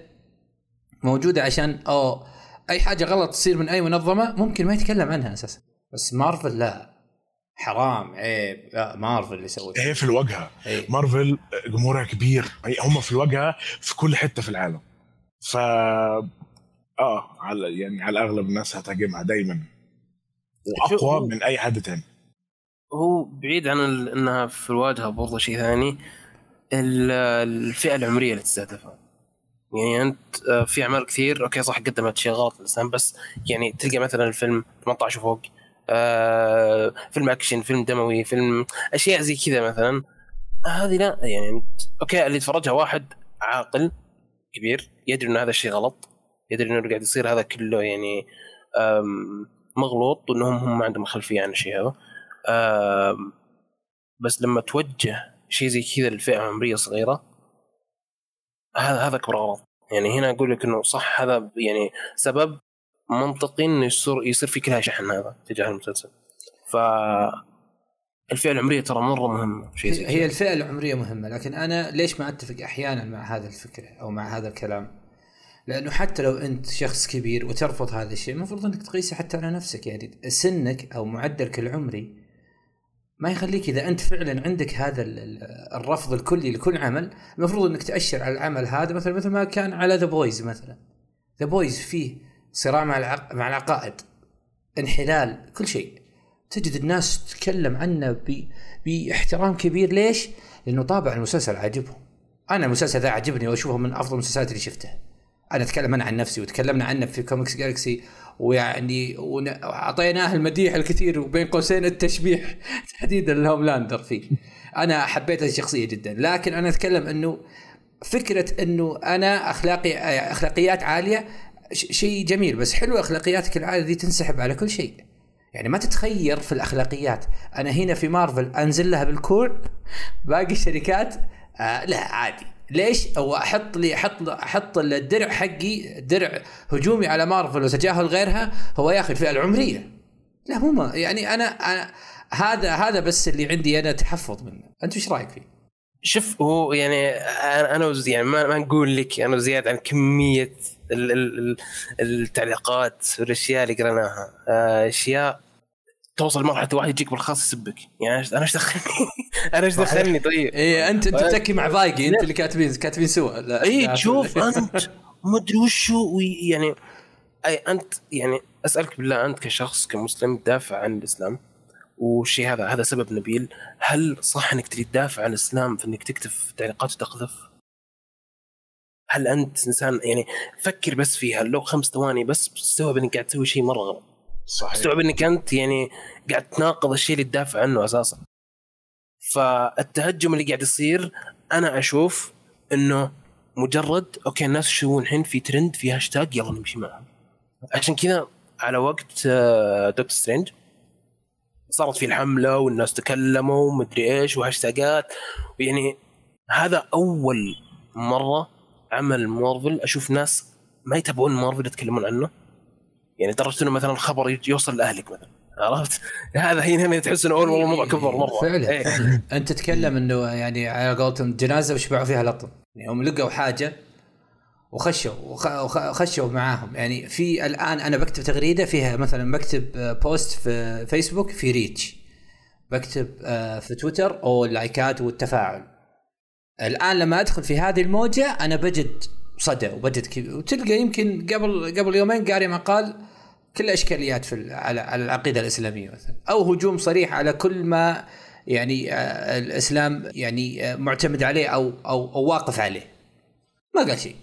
موجودة عشان أو أي حاجة غلط تصير من أي منظمة ممكن ما يتكلم عنها أساسا. بس مارفل لا. حرام عيب. لا مارفل اللي سوت هي في الواجهه إيه. مارفل جمهورها كبير. هم في الواجهه في كل حتة في العالم. ف آه على يعني على اغلب الناس هتهاجمها دايما. وأقوى من أي حد تاني. هو بعيد عن ال- إنها في الواجهه برضه شيء ثاني. ال- الفئة العمرية اللي تستهدفها. يعني أنت آه، في أعمال كثير. أوكي صح قدمت شيء غلط بس يعني تلقى مثلا الفيلم 18 وفوق. آه فيلم أكشن فيلم دموي فيلم أشياء زي كذا مثلا. هذه لا يعني أوكي اللي يتفرجها واحد عاقل كبير يدري إن هذا الشيء غلط يدري إنه قاعد يصير هذا كله يعني مغلوط وإنهم هم ما عندهم خلفية عن الشيء هذا. بس لما توجه شيء زي كذا لفئة عمرية صغيرة هذا هذا أكبر غلط. يعني هنا أقول لك إنه صح هذا يعني سبب منطقي إنه يصير يصير في كلها شحن هذا تجاه المسلسل. ف الفئة العمرية ترى مرة مهمة شيء زي هي. الفئة العمرية مهمة لكن أنا ليش ما أتفق أحيانا مع هذا الفكرة أو مع هذا الكلام؟ لأنه حتى لو أنت شخص كبير وترفض هذا الشيء المفروض إنك تقيسه حتى على نفسك. يعني سنك أو معدلك العمري ما يخليك إذا أنت فعلا عندك هذا ال- ال- الرفض الكلي لكل عمل المفروض إنك تأشر على العمل هذا مثلا مثل ما كان على The Boys مثلا. The Boys فيه صراع مع العق... مع العقائد انحلال كل شيء. تجد الناس تتكلم عنه ب... باحترام كبير. ليش؟ لأنه طابع المسلسل عاجبهم. أنا المسلسل ذا عجبني وأشوفه من أفضل المسلسلات اللي شفتها. أنا أتكلم أنا عن نفسي وتكلمنا عنه في Comics Galaxy ويعني واعطيناه المديح الكثير وبين قوسين التشبيح *laughs* تحديدا ال Homelander فيه. أنا حبيت الشخصية جدا. لكن أنا أتكلم أنه فكرة أنه أنا اخلاقي أخلاقيات عالية شيء جميل بس حلو أخلاقياتك العاليه دي تنسحب على كل شيء. يعني ما تتخير في الأخلاقيات. أنا هنا في مارفل أنزل لها بالكوع باقي الشركات آه لا عادي. ليش؟ أو أحط لي أحط أحط الدرع حقي درع هجومي على مارفل وتجاهل غيرها هو ياخذ الفئة العمرية. لا مو يعني أنا, أنا هذا هذا بس اللي عندي أنا تحفظ منه. أنت إيش رأيك فيه؟ شوف هو يعني أنا أنا وز يعني ما, نقول لك أنا وزياد عن كمية التعليقات والأشياء اللي قريناها آه، أشياء توصل مرحله واحد يجيك بالخاص يسبك. يعني أنا- أنا إيش دخلني؟ *laughs* أنا إيش دخلني طيب؟ إيه انت أنت تتكي مع ضايقي أنت اللي كاتبين كاتبين سوا لا اي تشوف أنت ما ادري وشو يعني أي أنت يعني أسألك بالله أنت كشخص كمسلم تدافع عن الإسلام والشيء هذا هذا سبب نبيل. هل صح إنك تريد تدافع عن الإسلام في إنك تكتب تعليقات وتقذف؟ هل أنت إنسان يعني فكر بس فيها لو خمس ثواني بس تستوعب إنك قاعد تسوي شيء مرة غلط. صحيح. تستوعب إنك أنت يعني قاعد تناقض الشيء اللي تدافع عنه أساسا. فالتهجم اللي قاعد يصير أنا أشوف إنه مجرد أوكي الناس يشوفون الحين في ترند في هاشتاج يلا نمشي معهم. عشان كذا على وقت آه، Doctor Strange صارت في الحملة والناس تكلموا ومدري إيش و hashtagات. يعني هذا أول مرة عمل مارفل أشوف ناس ما يتابعون مارفل يتكلمون عنه. يعني لدرجة إنه مثلا الخبر يجي- يوصل لأهلك مثلا عرفت؟ *laughs* هذا هنا هنا تحس انه اول الموضوع كبر مرة. فعلا. إيه. *laughs* أنت تتكلم إنه يعني على قولتهم جنازة وشبعوا فيها لطم. يعني هم لقوا حاجة وخشوا وخ- وخ- وخشوا معاهم. يعني في الآن أنا بكتب تغريدة فيها مثلا بكتب آه، post في فيسبوك في reach بكتب آه، في تويتر أو ال likeات والتفاعل. الآن لما أدخل في هذه الموجة أنا بجد صدى وبجد كذا. وتلقى يمكن قبل قبل يومين قاري مقال كل اشكاليات في على على العقيدة الإسلامية مثلا. أو هجوم صريح على كل ما يعني آه، الإسلام يعني آه، معتمد عليه أو أو أو واقف عليه. ما قال شيء.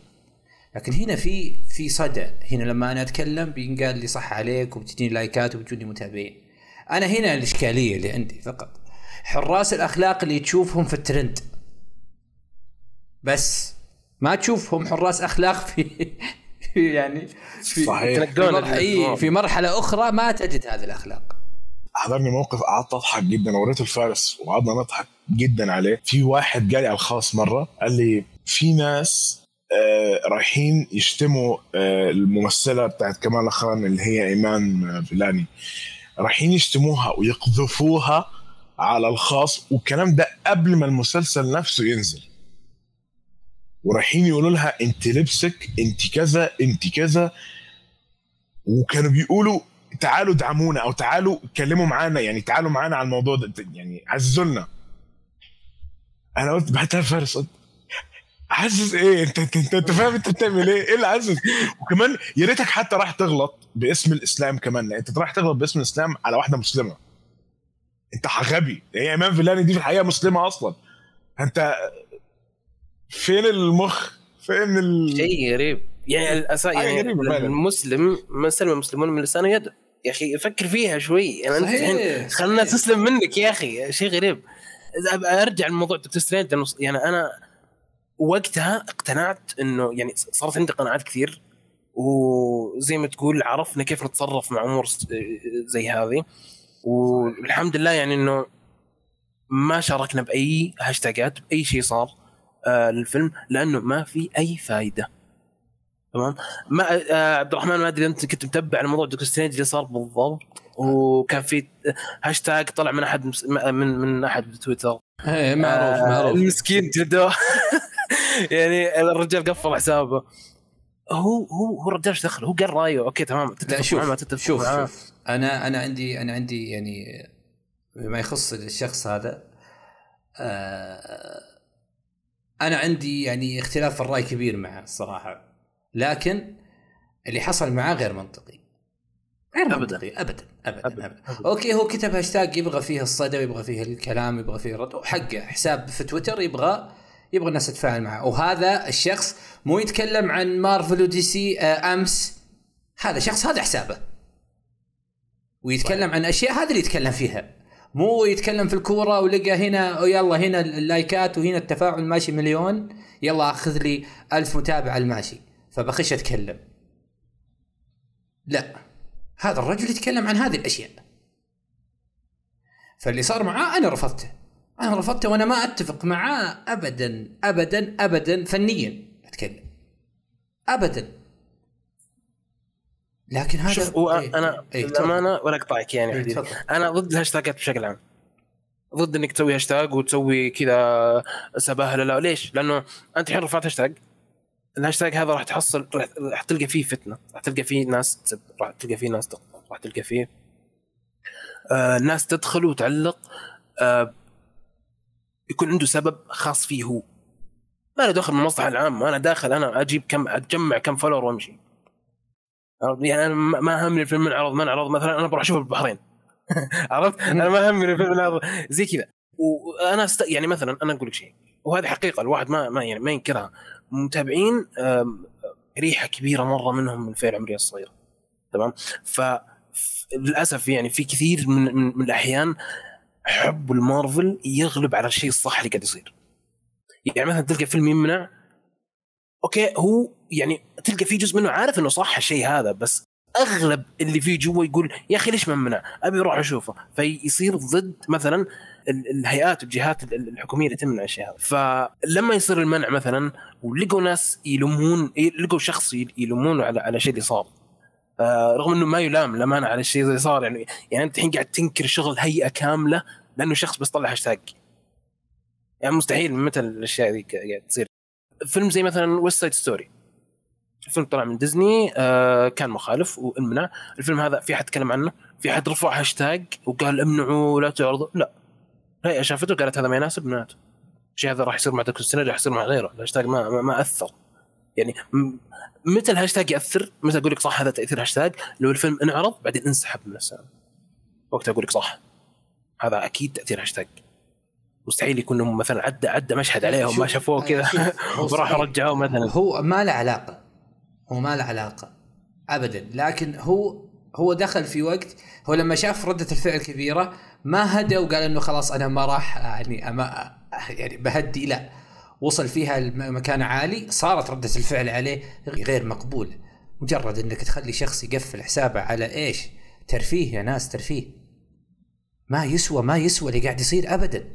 لكن هنا في في صدى هنا لما أنا أتكلم بينقال لي صح عليك وبتجيني لايكات وبتجوني متابعين. أنا هنا الإشكالية اللي عندي فقط. حراس الأخلاق اللي تشوفهم في الترند. بس ما تشوفهم حراس أخلاق في في يعني في صحيح. في, مرحلة إيه في مرحلة أخرى ما تجد هذه الأخلاق. حضرني موقف قعدت أضحك جدا. وريته الفارس وقعدنا نضحك جدا عليه. في واحد جالي على الخاص مرة قال لي في ناس آه رايحين يشتموا آه الممثلة بتاعت كمال خان اللي هي إيمان فيلاني رايحين يشتموها ويقذفوها على الخاص والكلام ده قبل ما المسلسل نفسه ينزل. ورايحين يقولوا لها انت لبسك انت كذا انت كذا. وكانوا بيقولوا تعالوا ادعمونا أو تعالوا اتكلموا معانا يعني تعالوا معانا على الموضوع ده يعني عززونا أنا قلت بعتها فارس عزز إيه؟ انت انت انت, فاهم انت بتعمل إيه؟ إيه اللي عزز؟ وكمان يا ريتك حتى راح تغلط باسم الاسلام كمان لأن انت راح تغلط باسم الاسلام على واحدة مسلمة. انت غبي هي إيمان فيلاني دي في الحقيقة مسلمة أصلا. انت فين المخ؟ فين ال... شيء غريب. يعني الأسا... يعني فعلا. المسلم من سلم المسلمون من لسانه يده يا أخي فكر فيها شوي. يعني أنت الحين صحيح. تسلم منك يا أخي. شيء غريب. أرجع لموضوع دكتور سترينج يعني أنا وقتها اقتنعت إنه يعني صارت عندي قناعات كثير. وزي ما تقول عرفنا كيف نتصرف مع أمور زي هذه. والحمد لله يعني إنه ما شاركنا بأي hashtagات بأي شيء صار. آه للفيلم لأنه ما في أي فائده تمام؟ ما آه عبد الرحمن ما أدري أنت كنت متبع الموضوع Doctor Strange اللي صار بالضبط وكان في هاشتاج طلع من أحد مس- من من أحد بتويتر إيه معروف آه، معروف. المسكين جدو *laughs* يعني الرجال قفل حسابه. هو هو هو الرجال إيش دخله؟ هو قال رأيه. أوكي تمام. تتفق شوف معاه ما تتفق شوف معاه. شوف. أنا أنا عندي أنا عندي يعني بما يخص الشخص هذا آه أنا عندي يعني اختلاف في الرأي كبير معه الصراحه لكن اللي حصل معاه غير منطقي. غير أبداً. منطقي. ابدا. ابدا, أبداً. أبداً. أوكي هو كتب هاشتاج يبغى فيه الصدى ويبغى فيه الكلام يبغى فيه الرد. وحقه. حساب في تويتر يبغى يبغى الناس تتفاعل معه. وهذا الشخص مو يتكلم عن مارفل و DC آه، أمس. هذا شخص هذا حسابه. ويتكلم عن أشياء هذا اللي يتكلم فيها. مو يتكلم في الكورة ولقى هنا يلا هنا اللايكات وهنا التفاعل ماشي مليون يلا أخذ لي ألف متابع الماشي. فبخش أتكلم. لا هذا الرجل يتكلم عن هذه الأشياء. فاللي صار معاه أنا رفضته. أنا رفضته وأنا ما أتفق معاه ابدا ابدا ابدا فنيا أتكلم. ابدا. لكن هذا شوف هو إيه، أنا إيه،. للأمانة ولا أقطعك يعني إيه،. أنا ضد الهاشتاجات بشكل عام ضد إنك تسوي هاشتاج وتسوي كذا سبهللة لا ليش؟ لأنه أنت الحين رفعت هاشتاج الهاشتاج هذا راح تحصل راح- تلقى فيه فتنة راح تلقى فيه ناس تسب راح تلقى فيه ناس تقطع راح تلقى فيه آه ناس تدخل وتعلق آه يكون عنده سبب خاص فيه هو ما له دخل بالمصلحه العامة أنا داخل أنا أجيب كم أجمع كم follower وأمشي؟ يعني أنا ما همني الفيلم انعرض ما انعرض مثلا أنا بروح أشوفه في البحرين. *laughs* عرفت؟ أنا ما همني الفيلم انعرض زي كذا. وأنا است... يعني مثلا أنا أقول لك شيء. وهذه حقيقة. الواحد ما ما يعني ما ينكرها. متابعين شريحة كبيرة مرة منهم من الفئه العمريه الصغيره تمام؟ ف- للأسف يعني في كثير من, من, من الأحيان حب المارفل يغلب على الشيء الصح اللي قاعد يصير. يعني مثلا تلقى فيلم يمنع okay هو يعني تلقى في جزء منه عارف إنه صح الشيء هذا بس أغلب اللي فيه جوا يقول يا أخي ليش ما منع؟ أبي أروح أشوفه. فيصير ضد مثلا ال- الهيئات والجهات ال- ال- الحكومية اللي تمنع الشيء هذا. فلما يصير المنع مثلا ولقوا ناس يلومون لقوا شخص يل- يلومونه على على الشيء اللي صار. آه رغم إنه ما يلام للامانه على الشيء اللي صار يعني يعني أنت الحين قاعد تنكر شغل هيئة كاملة لأنه شخص بس طلع هاشتاج. يعني مستحيل متى الأشياء ذي قاعد تصير. فيلم زي مثلا West Side Story الفيلم طلع من ديزني آه كان مخالف وانمنع. الفيلم هذا في حد تكلم عنه؟ في حد رفع هاشتاج وقال امنعوا لا تعرضوا؟ لا. هي شافته قالت هذا ما يناسب منعته الشيء هذا راح يصير مع Doctor Strange راح يصير مع غيره. الهاشتاج ما ما, ما أثر. يعني متى الهاشتاج يأثر؟ متى أقول لك صح هذا تأثير هاشتاج لو الفيلم انعرض بعدين انسحب من السينما. وقتها أقول لك صح. هذا أكيد تأثير هاشتاج مستحيل يكون مثلا عدى عدى مشهد عليهم ما شافوه آه، كذا هو وراحوا. رجعوه مثلا. هو ما له علاقة. هو ما له علاقة. ابدا. لكن هو هو دخل في وقت هو لما شاف ردة الفعل كبيره ما هدى وقال إنه خلاص أنا ما راح يعني أما يعني بهدي لا. وصل فيها المكان عالي صارت ردة الفعل عليه غير مقبوله مجرد إنك تخلي شخص يقفل حسابه على إيش؟ ترفيه يا ناس ترفيه. ما يسوى ما يسوى اللي قاعد يصير ابدا.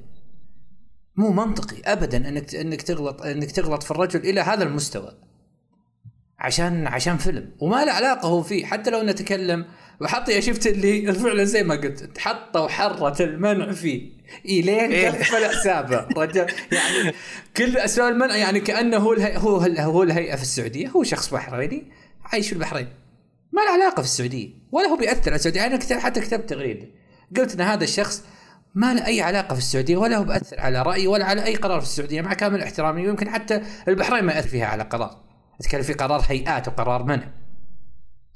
مو منطقي ابدا أنك أنك تغلط أنك تغلط في الرجل إلى هذا المستوى. عشان عشان فيلم. وما له علاقة هو فيه. حتى لو نتكلم وحط يا شفت اللي *laughs* فعلا زي ما قلت حطوا حره المنع فيه. إلين إيه. قفل حسابه. *laughs* رجل يعني كل أسباب المنع يعني كأنه هو الهي هو هو الهيئة في السعودية. هو شخص بحريني عايش في البحرين. ما له علاقة في السعودية ولا هو بيأثر على السعودية. أنا كتب حتى كتبت تغريدة. قلت إن هذا الشخص ما له أي علاقة في السعودية ولا هو بأثر على رايي ولا على أي قرار في السعودية مع كامل احترامي ويمكن حتى البحرين ما يأثر فيها على قرار. أتكلم في قرار هيئات وقرار منع.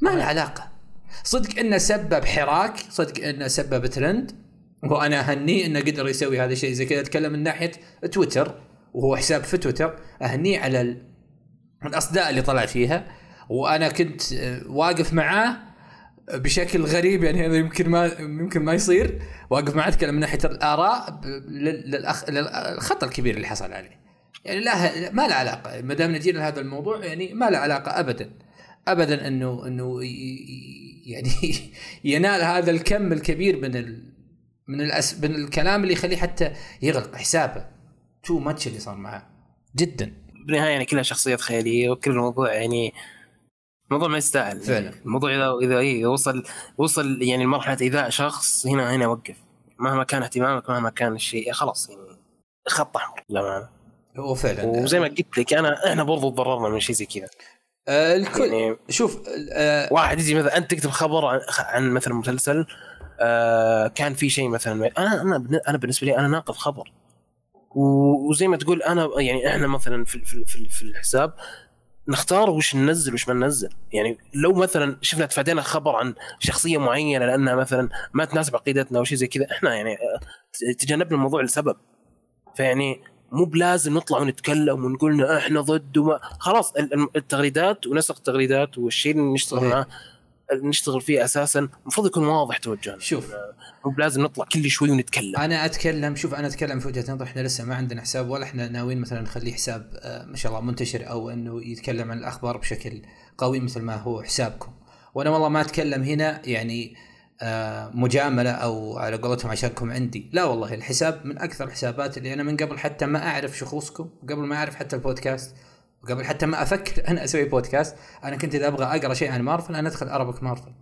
ما له علاقة. صدق إنه سبب حراك صدق إنه سبب ترند وأنا اهنيه إنه قدر يسوي هذا الشيء زي كذا. أتكلم من ناحية تويتر وهو حساب في تويتر اهنيه على ال- الأصداء اللي طلع فيها وأنا كنت آه، واقف معاه بشكل غريب يعني هذا يمكن ما يمكن ما يصير. وأقف معاه أتكلم من ناحية الآراء للأخ... للخطا الكبير اللي حصل عليه. يعني لا ما له علاقة. ما دام نجينا لهذا الموضوع يعني ما له علاقة ابدا. ابدا انه أنه يعني *laughs* ينال هذا الكم الكبير من ال... من الأس... من الكلام اللي يخليه حتى يغلق حسابه. تو ماتش اللي صار معاه جدا. بالنهاية يعني كلها شخصيات خيالية وكل الموضوع يعني الموضوع ما يستاهل. فعلا. الموضوع اذا إذا إيه وصل وصل يعني لمرحلة ايذاء شخص هنا هنا وقف. مهما كان اهتمامك مهما كان الشيء خلاص يعني خط أحمر للأمانة. هو فعلا. وزي ما قلت لك انا إحنا برضو تضررنا من شيء زي كذا. آه الكل يعني شوف آه واحد يجي مثلا أنت تكتب خبر عن, عن مثلا مسلسل آه كان في شيء مثلا أنا أنا أنا بالنسبة لي أنا ناقد خبر. وزي ما تقول أنا يعني إحنا مثلا في في في, في الحساب نختار وش ننزل وش ما ننزل يعني لو مثلا شفنا تفادينا خبر عن شخصية معينة لأنها مثلا ما تناسب عقيدتنا أو شيء زي كذا إحنا يعني آه، تجنبنا الموضوع لسبب فيعني مو بلازم نطلع ونتكلم ونقول إحنا ضد وما خلاص ال- ال- التغريدات ونسق التغريدات والشيء اللي نشتغل. معاه نشتغل فيه أساسا. المفروض يكون واضح توجهنا. شوف. مو بلازم نطلع كل شوي ونتكلم. أنا أتكلم شوف أنا أتكلم في وجهة نظر إحنا لسه ما عندنا حساب ولا إحنا ناويين مثلا نخليه حساب آه، ما شاء الله منتشر أو إنه يتكلم عن الأخبار بشكل قوي مثل ما هو حسابكم. وأنا والله ما أتكلم هنا يعني آه، مجاملة أو على قولتهم عشانكم عندي. لا والله الحساب من أكثر الحسابات اللي أنا من قبل حتى ما أعرف شخوصكم قبل ما أعرف حتى البودكاست وقبل حتى ما أفكر أنا أسوي بودكاست أنا كنت إذا أبغى أقرأ شيء عن مارفل أنا أدخل Arabic Marvel.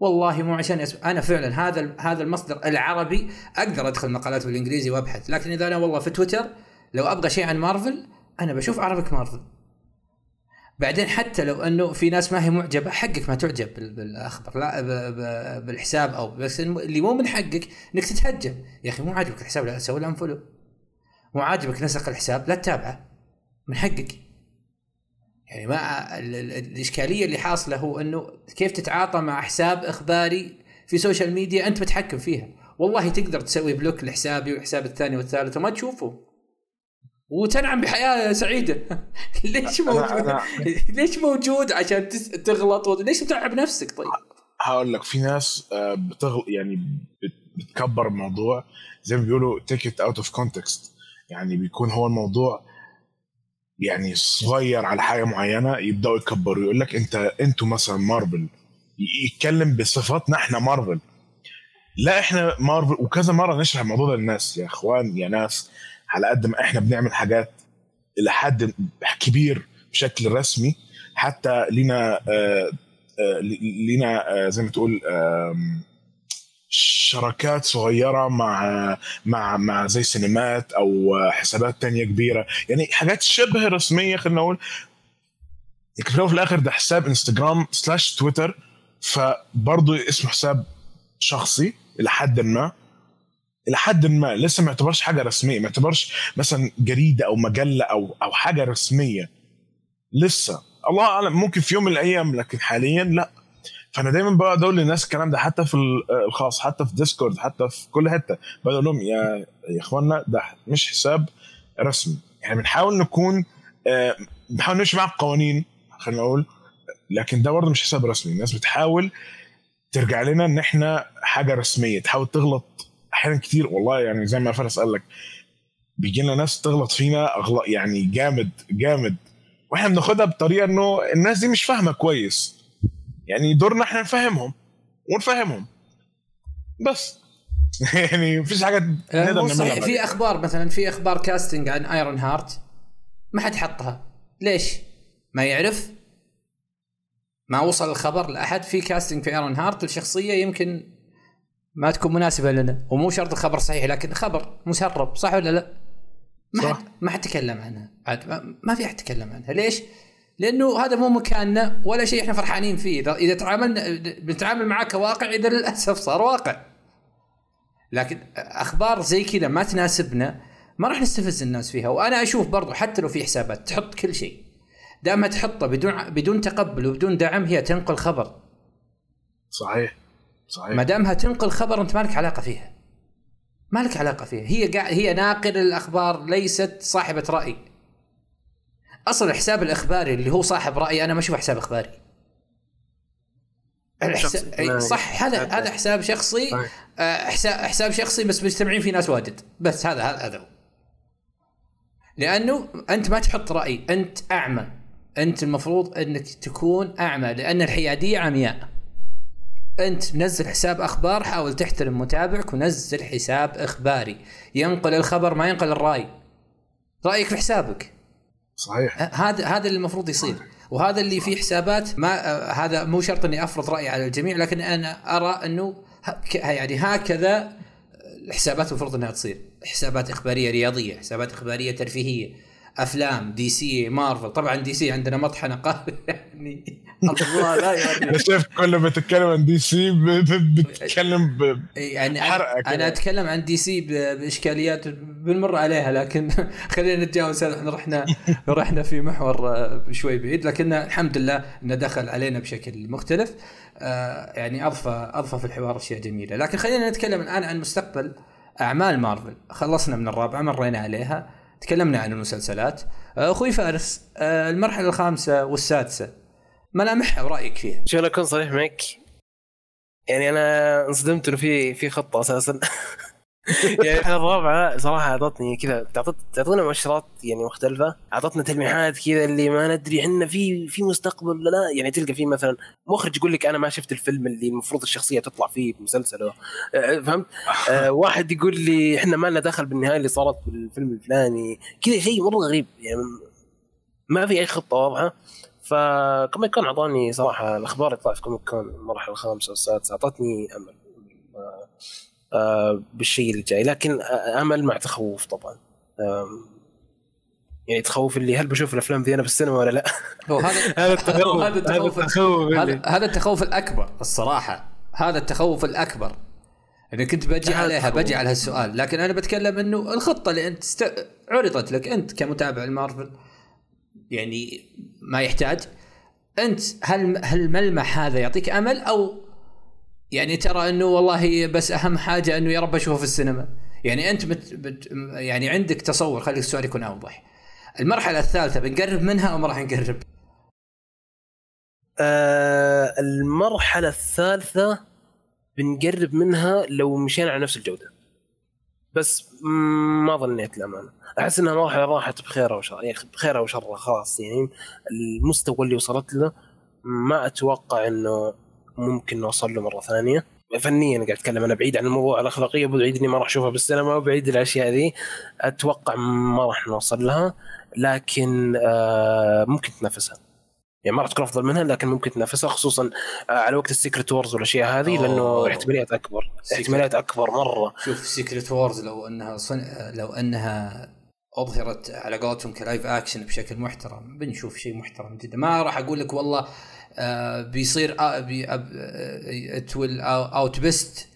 والله مو عشان يسم... أنا فعلا هذا هذا المصدر العربي أقدر أدخل مقالات بالإنجليزي وأبحث. لكن إذا أنا والله في تويتر لو أبغى شيء عن مارفل أنا بشوف Arabic Marvel. بعدين حتى لو إنه في ناس ما هي معجبة حقك ما تعجب بال- بالأخبار لا. بالحساب أو بس اللي مو من حقك إنك تتهجم. يا أخي مو عاجبك الحساب لا سوي له unfollow مو عاجبك نسق الحساب لا تتابعه. من حقك. يعني ما ال- ال- الإشكالية اللي حاصلة هو إنه كيف تتعاطى مع حساب إخباري في social media أنت متحكم فيها. والله تقدر تسوي block لحسابي وحساب الثاني والثالث وما تشوفه. وتنعم بحياة سعيدة. *laughs* ليش موجود؟ ليش موجود عشان تغلط و- ليش تتعب نفسك طيب؟ هقول لك في ناس آه، بتغل يعني بت- بتكبر الموضوع. زي ما بيقولوا it out of context. يعني بيكون هو الموضوع يعني صغير على حاجة معينة يبدأوا يكبروا يقول لك أنت أنتوا مثلا مارفل يتكلم بصفاتنا إحنا مارفل. لا إحنا مارفل وكذا مرة نشرح الموضوع ده للناس يا إخوان يا ناس على قد ما إحنا بنعمل حاجات إلى حد كبير بشكل رسمي حتى لينا آه، آه، لينا آه، زي ما تقول شراكات صغيرة مع مع مع زي سينمات أو حسابات تانية كبيرة. يعني حاجات شبه رسمية خلينا نقول. في الآخر ده حساب انستغرام سلاش تويتر فبرضه اسمه حساب شخصي إلى حد ما. إلى حد ما. لسه ما يعتبرش حاجة رسمية. ما يعتبرش مثلا جريدة أو مجلة أو أو حاجة رسمية. لسه. الله أعلم. ممكن في يوم من الأيام. لكن حاليا لا. فأنا دايما بقعد أقول للناس الكلام ده حتى في ال- الخاص حتى في ديسكورد حتى في كل حتة. بقول لهم يا يا اخوانا ده مش حساب رسمي. إحنا بنحاول نكون آه، بنحاول نمشي مع القوانين خلينا نقول لكن ده برضه مش حساب رسمي. الناس بتحاول ترجع لنا إن إحنا حاجة رسمية تحاول تغلط أحيانا كتير. والله يعني زي ما فارس قال لك بيجي لنا ناس تغلط فينا اغلط يعني جامد جامد. وإحنا بناخدها بطريقة إنه الناس دي مش فاهمة كويس. يعني دورنا إحنا نفهمهم ونفهمهم. بس. *laughs* يعني مفيش حاجة آه، نقدر نعملها في. أخبار مثلا في أخبار casting عن Ironheart ما حد حطها. ليش؟ ما يعرف. ما وصل الخبر لأحد. في casting في Ironheart الشخصية يمكن ما تكون مناسبة لنا. ومو شرط الخبر صحيح لكن خبر مسرب. صح ولا لا؟ ما. حد ما حد تكلم عنها. عاد ما في أحد تكلم عنها. ليش؟ لأنه هذا مو مكاننا ولا شيء إحنا فرحانين فيه. اذا إذا تعاملنا بنتعامل معاه كواقع إذا للأسف صار واقع. لكن أخبار زي كذا ما تناسبنا ما راح نستفز الناس فيها. وأنا أشوف برضو حتى لو في حسابات تحط كل شيء. دامها تحطه بدون بدون تقبل وبدون دعم هي تنقل خبر. صحيح. صحيح. ما دامها تنقل خبر أنت مالك علاقة فيها. ما لك علاقة فيها. هي قاعد هي ناقل الأخبار ليست صاحبة رأي. أصلا الحساب الإخباري اللي هو صاحب راي أنا ما اشوفه حساب إخباري. الحساب صح هذا هذا حساب شخصي. آه، حساب حساب شخصي بس مجتمعين فيه ناس واجد. بس هذا هذا هذا هو. لأنه أنت ما تحط رأي أنت أعمى. أنت المفروض إنك تكون أعمى لأن الحيادية عمياء. أنت منزل حساب أخبار حاول تحترم متابعك ونزل حساب إخباري. ينقل الخبر ما ينقل الرأي. رأيك في حسابك. صحيح. ه- هذا هذا اللي المفروض يصير. وهذا اللي فيه حسابات ما آه هذا مو شرط إني أفرض رايي على الجميع لكن أنا أرى إنه يعني هكذا الحسابات المفروض إنها تصير. حسابات إخبارية رياضية حسابات إخبارية ترفيهية. أفلام DC مارفل. طبعا DC عندنا مطحنة قهوه يعني. الله لا يعني أنا شفت كل ما تتكلم عن DC بتتكلم يعني أنا أتكلم عن DC بإشكاليات بنمر عليها لكن *laughs* خلينا نتجاوز إحنا رحنا رحنا في محور آه، شوي بعيد لكن الحمد لله إنه دخل علينا بشكل مختلف. آه، يعني أضفى أضفى في الحوار أشياء جميلة. لكن خلينا نتكلم الآن عن مستقبل أعمال مارفل. خلصنا من الرابعة مرينا عليها. تكلمنا عن المسلسلات. آه، أخوي فارس آه، المرحلة الخامسة والسادسة ملامحها ورايك فيها؟ شو أكون صريح معك. يعني أنا انصدمت إنه في في خطة أساسا. *laughs* *laughs* يعني الحلقة الرابعه صراحة أعطتني كذا تعطينا مؤشرات يعني مختلفة. أعطتنا تلميحات كذا اللي ما ندري إحنا في في مستقبل ولا لا. يعني تلقى في مثلا مخرج يقول لك أنا ما شفت الفيلم اللي المفروض الشخصية تطلع فيه بمسلسله آه، فهمت؟ آه *laughs* واحد يقول لي إحنا ما لنا دخل بالنهاية اللي صارت بالفيلم الفلاني. كذا شيء مرة غريب. يعني ما في أي خطة واضحة. ف Comic Con أعطاني صراحة الأخبار اللي طلعت في Comic Con المرحلة الخامسة والسادسة أعطتني أمل. بالشيء اللي جاي. لكن أمل مع تخوف طبعا. يعني تخوف اللي هل بشوف الأفلام ذي أنا بالسينما ولا لا؟ *laughs* هذا هذا التخوف هذا التخوف هذا التخوف الأكبر الصراحة. هذا التخوف الأكبر. أنا كنت بجي عليها بجي على هالسؤال. لكن أنا بتكلم إنه الخطة اللي أنت است... عرضت لك أنت كمتابع المارفل يعني ما يحتاج. أنت هل هل الملمح هذا يعطيك أمل أو يعني ترى انه والله بس اهم حاجة انه يا رب اشوفه في السينما. يعني انت بت بت يعني عندك تصور خلي السؤال يكون اوضح. المرحلة الثالثة بنقرب منها أو ما راح نقرب؟ آه المرحلة الثالثة بنقرب منها لو مشينا على نفس الجودة. بس ما ظنيت للأمانة أحس إنها مرحله راحت بخيرها وشر يعني بخيرها وشرها خلاص يعني المستوى اللي وصلت له ما أتوقع إنه ممكن نوصل له مرة ثانية. فنيا قاعد أتكلم أنا بعيد عن المواضيع الأخلاقية وبعيد إني ما راح أشوفها بالسينما وبعيد الأشياء ذي. أتوقع ما راح نوصل لها لكن آه ممكن تنافسها. يعني ما راح تكون أفضل منها لكن ممكن تنافسها خصوصا آه على وقت ال Secret Wars والأشياء هذه لأنه احتماليات أكبر احتماليات أكبر مرة. شوف Secret Wars لو إنها صن... لو إنها أظهرت على قولتهم ك live action بشكل محترم بنشوف شيء محترم جدا. ما راح أقول لك والله آه بيصير آه be it will outbest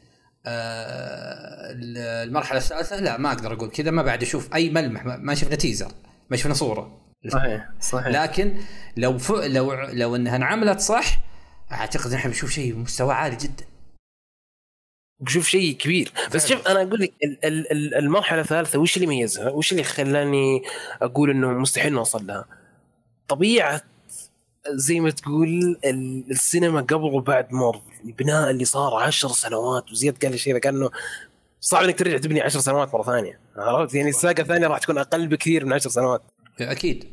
المرحلة الثالثة. لا ما أقدر أقول كذا ما بعد أشوف أي ملمح ما شفنا teaser ما شفنا صورة. صحيح صحيح. لكن لو ف... لو لو إنها انعملت صح أعتقد إحنا بنشوف شيء مستوى عالي جدا. بشوف شيء كبير. بس شوف أنا أقول لك المرحلة الثالثة وش اللي يميزها؟ وش اللي خلاني أقول إنه مستحيل نوصل لها؟ طبيعة زي ما تقول السينما قبل وبعد مارفل البناء اللي صار عشر سنوات وزياد قال ذا كأنه صعب إنك ترجع تبني عشر سنوات مرة ثانية عرفت؟ يعني الساقة الثانية راح تكون أقل بكثير من عشر سنوات. أكيد.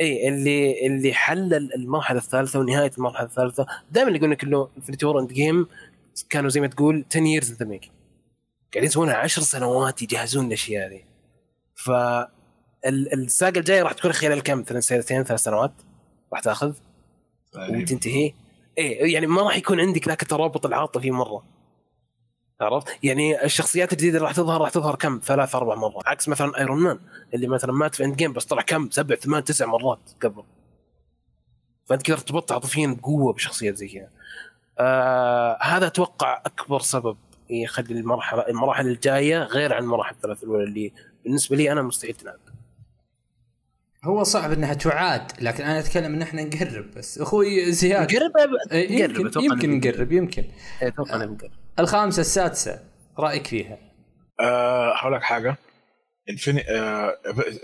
اي اللي اللي حل المرحلة الثالثة ونهاية المرحلة الثالثة دائما يقول لك إنه Infinity War Endgame كانوا زي ما تقول 10 years in the making. قاعدين يسوونها 10 سنوات يجهزون الأشياء هذه ف ال saga الجاية راح تكون خلال كم؟ ثلاث سنتين ثلاث سنوات؟ راح تاخذ وتنتهي. إيه يعني ما راح يكون عندك ذاك الترابط العاطفي مرة. عرفت؟ يعني الشخصيات الجديدة اللي راح تظهر راح تظهر كم؟ ثلاث أربع مرات. عكس مثلا Iron Man اللي مثلا مات في Endgame بس طلع كم؟ سبع ثمان تسع مرات قبل. فأنت كذا ارتبطت عاطفيا بقوة بشخصيات زي كذا؟ آه هذا أتوقع أكبر سبب يخلي المرحلة المراحل الجاية غير عن المراحل الثلاث الأولى اللي بالنسبة لي أنا مستحيل تنعاد هو صعب إنها تعاد لكن أنا أتكلم إن إحنا نقرب بس. أخوي زياد. نقرب؟ إيه، يمكن يمكن نقرب. يمكن. إيه، أتوقع نقرب. الخامسة السادسة رأيك فيها؟ أه هقول لك حاجة. Infinity أه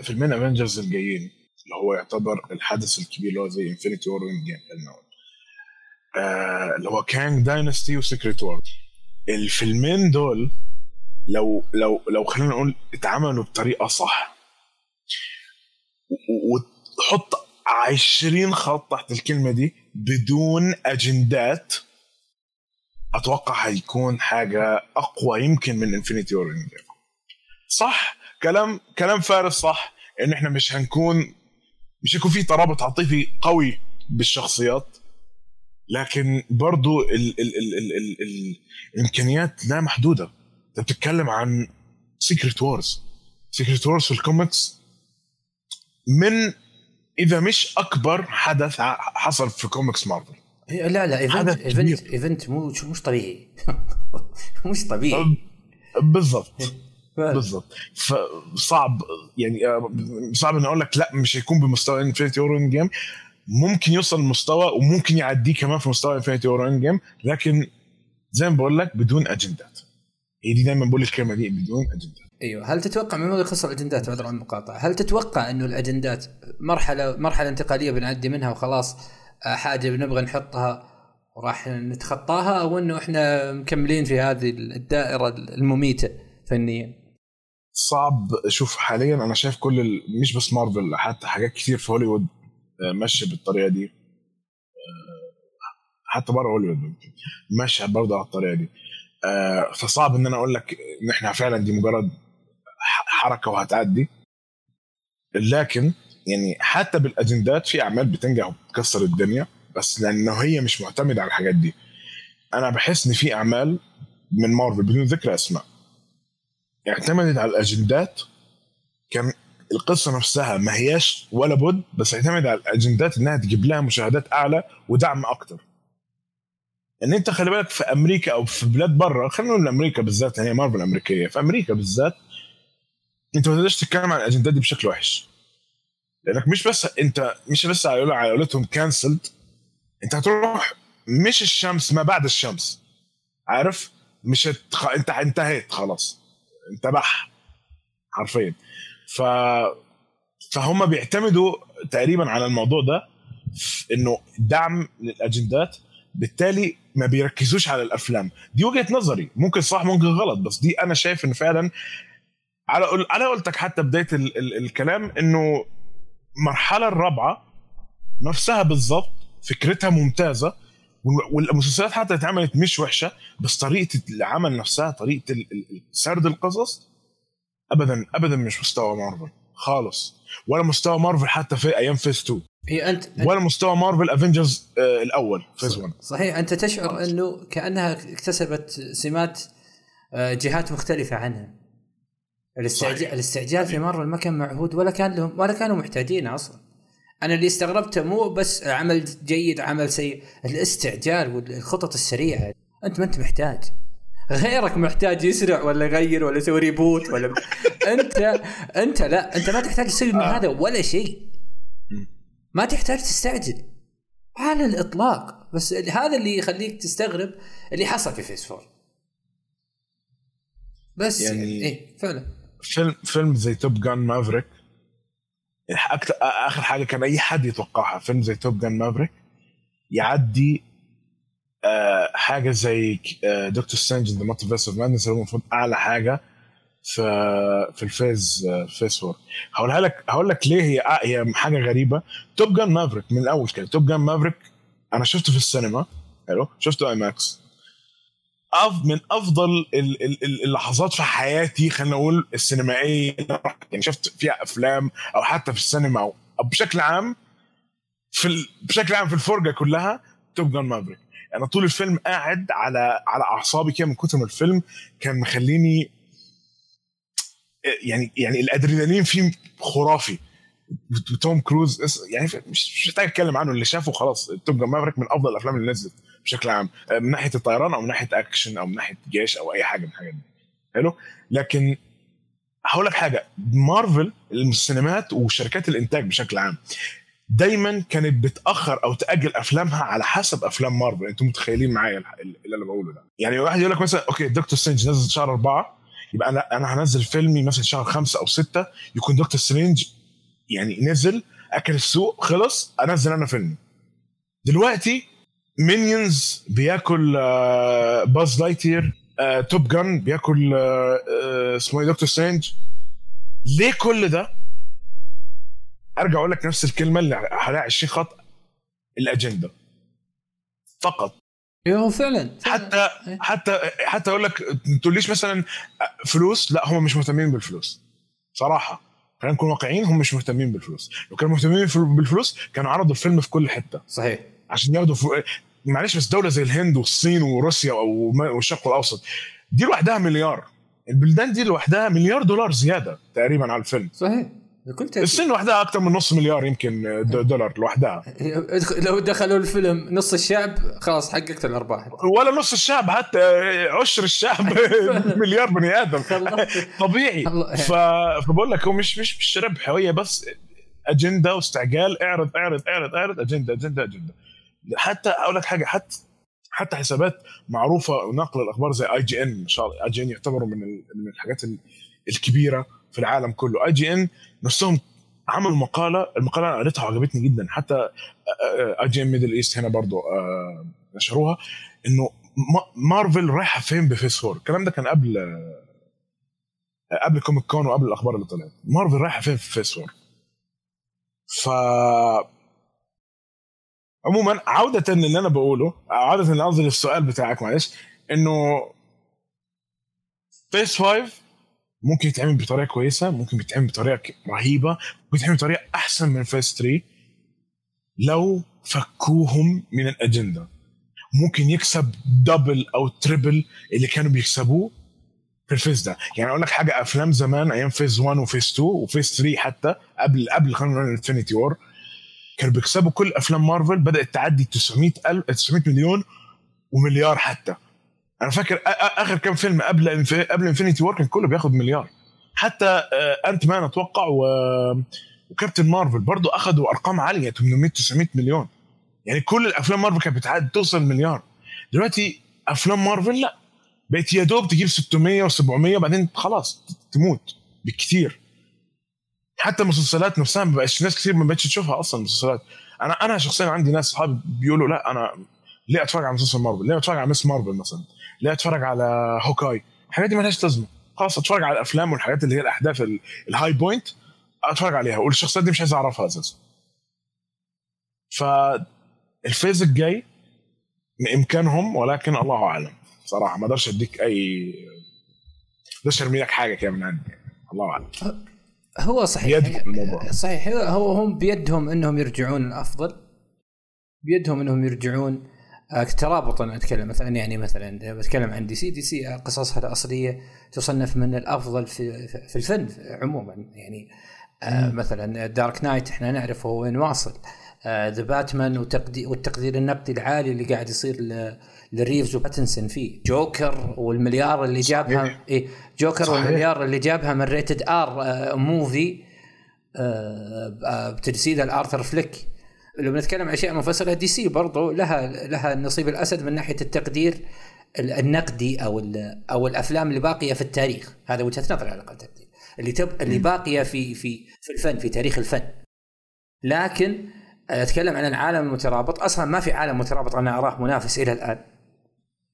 فيلمين Avengers الجايين اللي هو يعتبر الحدث الكبير اللي هو زي Infinity War Endgame آه اللي هو Kang Dynasty و Secret Wars الفيلمين دول لو لو لو خلينا نقول اتعملوا بطريقة صح وتحط 20 خط تحت الكلمة دي بدون أجندات أتوقع هيكون حاجة أقوى يمكن من Infinity War صح؟ كلام كلام فارس صح إن إحنا مش هنكون مش هيكون في ترابط عاطفي قوي بالشخصيات لكن برضو ال ال ال ال ال ال الإمكانيات لا محدودة. أنت بتتكلم عن Secret Wars Secret Wars في الكوميكس من إذا مش أكبر حدث حصل في comics Marvel. إيه، لا لا event event. event مو مش طبيعي. *laughs* مش طبيعي. بالضبط. *laughs* بالضبط. فصعب يعني آه، صعب إني أقول لك لا مش هيكون بمستوى Infinity War Endgame ممكن يوصل لمستوى وممكن يعديه كمان في مستوى Infinity War Endgame لكن زي ما بقول لك بدون أجندات. هي دي دايما بقول الكلمة دي بدون أجندات. أيوه. هل تتوقع مما يخص الأجندات عذرا عن المقاطعه هل تتوقع إنه الأجندات مرحلة مرحلة انتقالية بنعدي منها وخلاص آه، حاجة بنبغى نحطها وراح نتخطاها أو إنه إحنا مكملين في هذه الدائرة المميتة فنيا؟ صعب. أشوف حاليا أنا شايف كل. مش بس مارفل حتى حاجات كتير في هوليوود آه، ماشية بالطريقة دي. آه، حتى بره هوليوود ماشية برضه على الطريقة دي. فصعب إن أنا أقول لك إن إحنا فعلا دي مجرد حركة وهتعدي. لكن يعني حتى بالأجندات في أعمال بتنجح وبتكسر الدنيا بس لأنه هي مش معتمدة على الحاجات دي. أنا بحس إن في أعمال من مارفل بدون ذكر أسماء. اعتمدت على الأجندات كان القصة نفسها ما هياش ولا بد بس اعتمد على الأجندات إنها تجيب لها مشاهدات أعلى ودعم أكتر. إن أنت خلي بالك في أمريكا أو في بلاد بره خلينا نقول أمريكا بالذات يعني هي مارفل أمريكية في أمريكا بالذات انت ما تقدرش تتكلم عن الاجندات دي بشكل وحش. لأنك مش بس انت مش بس على قولتهم كانسلد انت هتروح مش الشمس ما بعد الشمس. عارف؟ مش هتخ... انت انتهيت خلاص. انتبح حرفيا. ف فهم بيعتمدوا تقريبا على الموضوع ده إنه دعم للأجندات بالتالي ما بيركزوش على الأفلام. دي وجهة نظري. ممكن صح ممكن غلط بس دي أنا شايف إن فعلا على قل- على قولتك حتى بداية ال... ال... الكلام إنه المرحلة الرابعة نفسها بالضبط فكرتها ممتازة وال- والمسلسلات حتى اتعملت مش وحشة بس طريقة العمل نفسها طريقة ال- ال- سرد القصص ابدا ابدا مش مستوى مارفل خالص ولا مستوى مارفل حتى في أيام phase 2 هي انت ولا مستوى Marvel Avengers آه الأول phase 1 صحيح أنت تشعر إنه كأنها اكتسبت سمات آه، جهات مختلفة عنها. الاستعجال. الاستعجال في مارفل ما كان معهود ولا كان لهم ولا كانوا محتاجين أصلا. أنا اللي استغربته مو بس عمل جيد عمل سيء الاستعجال والخطط السريعة. أنت ما أنت محتاج. غيرك محتاج يسرع ولا يغير ولا يسوي reboot ولا *laughs* انت أنت لا أنت ما تحتاج تسوي من هذا ولا شيء. ما تحتاج تستعجل. على الإطلاق. بس هذا اللي يخليك تستغرب اللي حصل في phase four بس يعني يعني- إيه فعلا. فيلم فيلم زي Top Gun Maverick. آخر حاجة كان أي حد يتوقعها فيلم زي Top Gun Maverick يعدي آه حاجة زي آه Doctor Strange the Multiverse of Madness هو المفروض أعلى حاجة في في ال phase آه phase 4 هقولها لك هقول لك ليه هي آه هي حاجة غريبة. Top Gun Maverick من الأول كده Top Gun Maverick أنا شفته في السينما حلو؟ شفته IMAX. من أفضل ال- ال- ال- اللحظات في حياتي خلينا نقول السينمائية. يعني شفت فيها أفلام أو حتى في السينما أو بشكل عام في. بشكل عام في الفرجة كلها Top Gun Maverick. أنا طول الفيلم قاعد على على أعصابي كده من كتر ما الفيلم كان مخليني يعني يعني الأدرينالين فيه خرافي. وتوم كروز يعني مش محتاج أتكلم عنه اللي شافه خلاص Top Gun Maverick من أفضل الأفلام اللي نزلت. بشكل عام من ناحية الطيران أو من ناحية اكشن أو من ناحية جيش أو أي حاجة من الحاجات دي. حلو؟ لكن هقول لك حاجة مارفل السينمات وشركات الإنتاج بشكل عام دايما كانت بتأخر أو تأجل أفلامها على حسب أفلام مارفل أنتم متخيلين معايا اللي أنا بقوله ده. يعني واحد يقول لك مثلا okay Doctor Strange نزل شهر أربعة يبقى أنا أنا هنزل فيلمي مثلا شهر خمسة أو ستة يكون Doctor Strange يعني نزل أكل السوق خلص أنزل أنا فيلمي. دلوقتي Minions بياكل آه، Buzz Lightyear آه، Top Gun بياكل آه، آه، اسمه إيه Doctor Strange ليه كل ده؟ أرجع أقول لك نفس الكلمة اللي عليها 20 خط الأجندة. فقط. إيه هو فعلا. حتى إيه. حتى حتى أقول لك ما تقوليش مثلا فلوس لا هم مش مهتمين بالفلوس. صراحة خلينا نكون واقعيين هم مش مهتمين بالفلوس. لو كانوا مهتمين بالفلوس كانوا عرضوا الفيلم في كل حتة. صحيح. عشان ياخدوا فلو... معلش بس دولة زي الهند والصين وروسيا والشرق الأوسط دي لوحدها مليار. البلدان دي لوحدها مليار دولار زيادة تقريبا على الفيلم. صحيح. بكل تأكيد. الصين لوحدها أكثر من نص مليار يمكن دولار لوحدها. لو دخلوا الفيلم نص الشعب خلاص حققت الارباح ولا نص الشعب حتى عشر الشعب *laughs* *laughs* مليار بني آدم. *laughs* طبيعي. ف... فبقول لك هو مش مش مش ربح هي بس أجندة واستعجال اعرض اعرض اعرض اعرض اجندة اجندة اجندة. حتى أقول لك حاجة حتى حتى حسابات معروفة ونقل الأخبار زي IGN ان شاء الله. اي جي ان يعتبروا من من الحاجات الكبيرة في العالم كله. اي جي ان نفسهم عملوا مقالة المقالة أنا قريتها وعجبتني جدا. حتى IGN Middle East هنا برضو نشروها. إنه مارفل رايحة فين ب phase 4 الكلام ده كان قبل قبل Comic Con وقبل الأخبار اللي طلعت. مارفل رايحة فين في phase 4 ف عموما عودة للي أنا بقوله عودة لقصدي للسؤال بتاعك معلش إنه phase 5 ممكن يتعمل بطريقة كويسة ممكن يتعمل بطريقة رهيبة ممكن يتعمل بطريقة أحسن من phase 3 لو فكوهم من الأجندة. ممكن يكسب double أو triple اللي كانوا بيكسبوه في ال phase ده. يعني أقول لك حاجة أفلام زمان أيام phase 1 و phase 2 و phase 3 حتى قبل قبل خلينا نقول Infinity War كانوا بيكسبوا كل أفلام مارفل بدأت تعدي 900 ألف 900 مليون ومليار حتى. أنا فاكر آخر كم فيلم قبل قبل Infinity War كان كله بياخد مليار. حتى Ant-Man أتوقع و... وكابتن مارفل برضو اخذوا أرقام عالية 800 900 مليون. يعني كل الأفلام مارفل كانت بتعدي توصل مليار. دلوقتي أفلام مارفل لا بقت يا دوب تجيب 600 و700 وبعدين خلاص تموت بالكثير حتى المسلسلات نفسها ما ناس كثير ما بقتش تشوفها أصلا المسلسلات. أنا أنا شخصيا عندي ناس اصحابي بيقولوا لا أنا ليه أتفرج على مسلسل مارفل؟ ليه أتفرج على Ms. Marvel مثلا؟ ليه أتفرج على Hawkeye؟ الحاجات دي مالهاش لازمة. خلاص أتفرج على الأفلام والحاجات اللي هي الأحداث ال high point أتفرج عليها. والشخصيات دي مش عايز أعرفها أساسا. فال phase الجاي بإمكانهم ولكن الله أعلم. صراحة ما أقدرش أديك اي ما أقدرش ارمي لك حاجة كده من عندي. الله أعلم. هو صحيح. صحيح. هو هم بيدهم إنهم يرجعون الأفضل. بيدهم إنهم يرجعون. ترابطا أتكلم مثلا يعني مثلا بتكلم عن DC. DC قصصها الأصلية تصنف من الأفضل في في الفن عموما. يعني آه مثلا Dark Knight إحنا نعرف هو وين واصل. The Batman والتقدير النقدي العالي اللي قاعد يصير لريفز وباتنسون فيه. جوكر والمليار اللي جابها إيه جوكر صحيح. والمليار اللي جابها من rated R آه movie آه بتجسيد الآرثر فليك. لو بنتكلم عن أشياء منفصلة DC برضو لها لها نصيب الأسد من ناحية التقدير النقدي أو أو الأفلام اللي باقية في التاريخ. هذا وجهة نظري على الأقل اللي تب اللي باقية في في في الفن في تاريخ الفن. لكن أتكلم عن العالم المترابط أصلا ما في عالم مترابط أنا أراه منافس إلى الآن.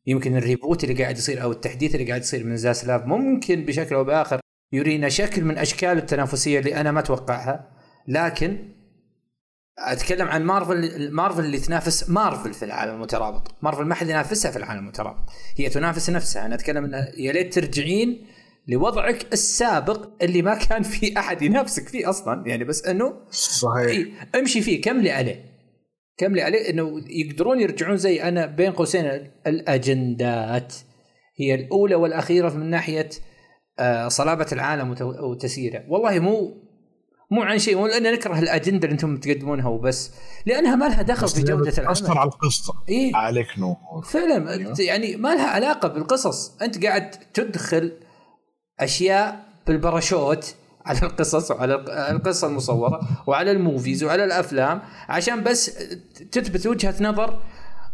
يمكن ال reboot اللي قاعد يصير أو التحديث اللي قاعد يصير من زاسلاف ممكن بشكل أو بآخر يرينا شكل من أشكال التنافسية اللي أنا ما أتوقعها. لكن أتكلم عن مارفل مارفل اللي تنافس مارفل في العالم المترابط. مارفل ما حد ينافسها في العالم المترابط. هي تنافس نفسها. أنا أتكلم يا ليت ترجعين لوضعك السابق اللي ما كان في أحد ينافسك فيه أصلا. يعني بس أنه صحيح. امشي فيه كملي عليه؟ كملي عليه؟ إنه يقدرون يرجعون زي أنا بين قوسين. الأجندات هي الأولى والأخيرة من ناحية صلابة العالم وتسييره. والله مو مو عن شيء مو لأن نكره الأجندة اللي أنتم تقدمونها وبس لأنها ما لها دخل في جودة العمل. تاثر على القصة. إيه؟ عليك نور. فعلا يعني ما لها علاقة بالقصص. أنت قاعد تدخل أشياء بالباراشوت على القصص وعلى القصة المصورة وعلى ال movies وعلى الأفلام عشان بس تثبت وجهة نظر.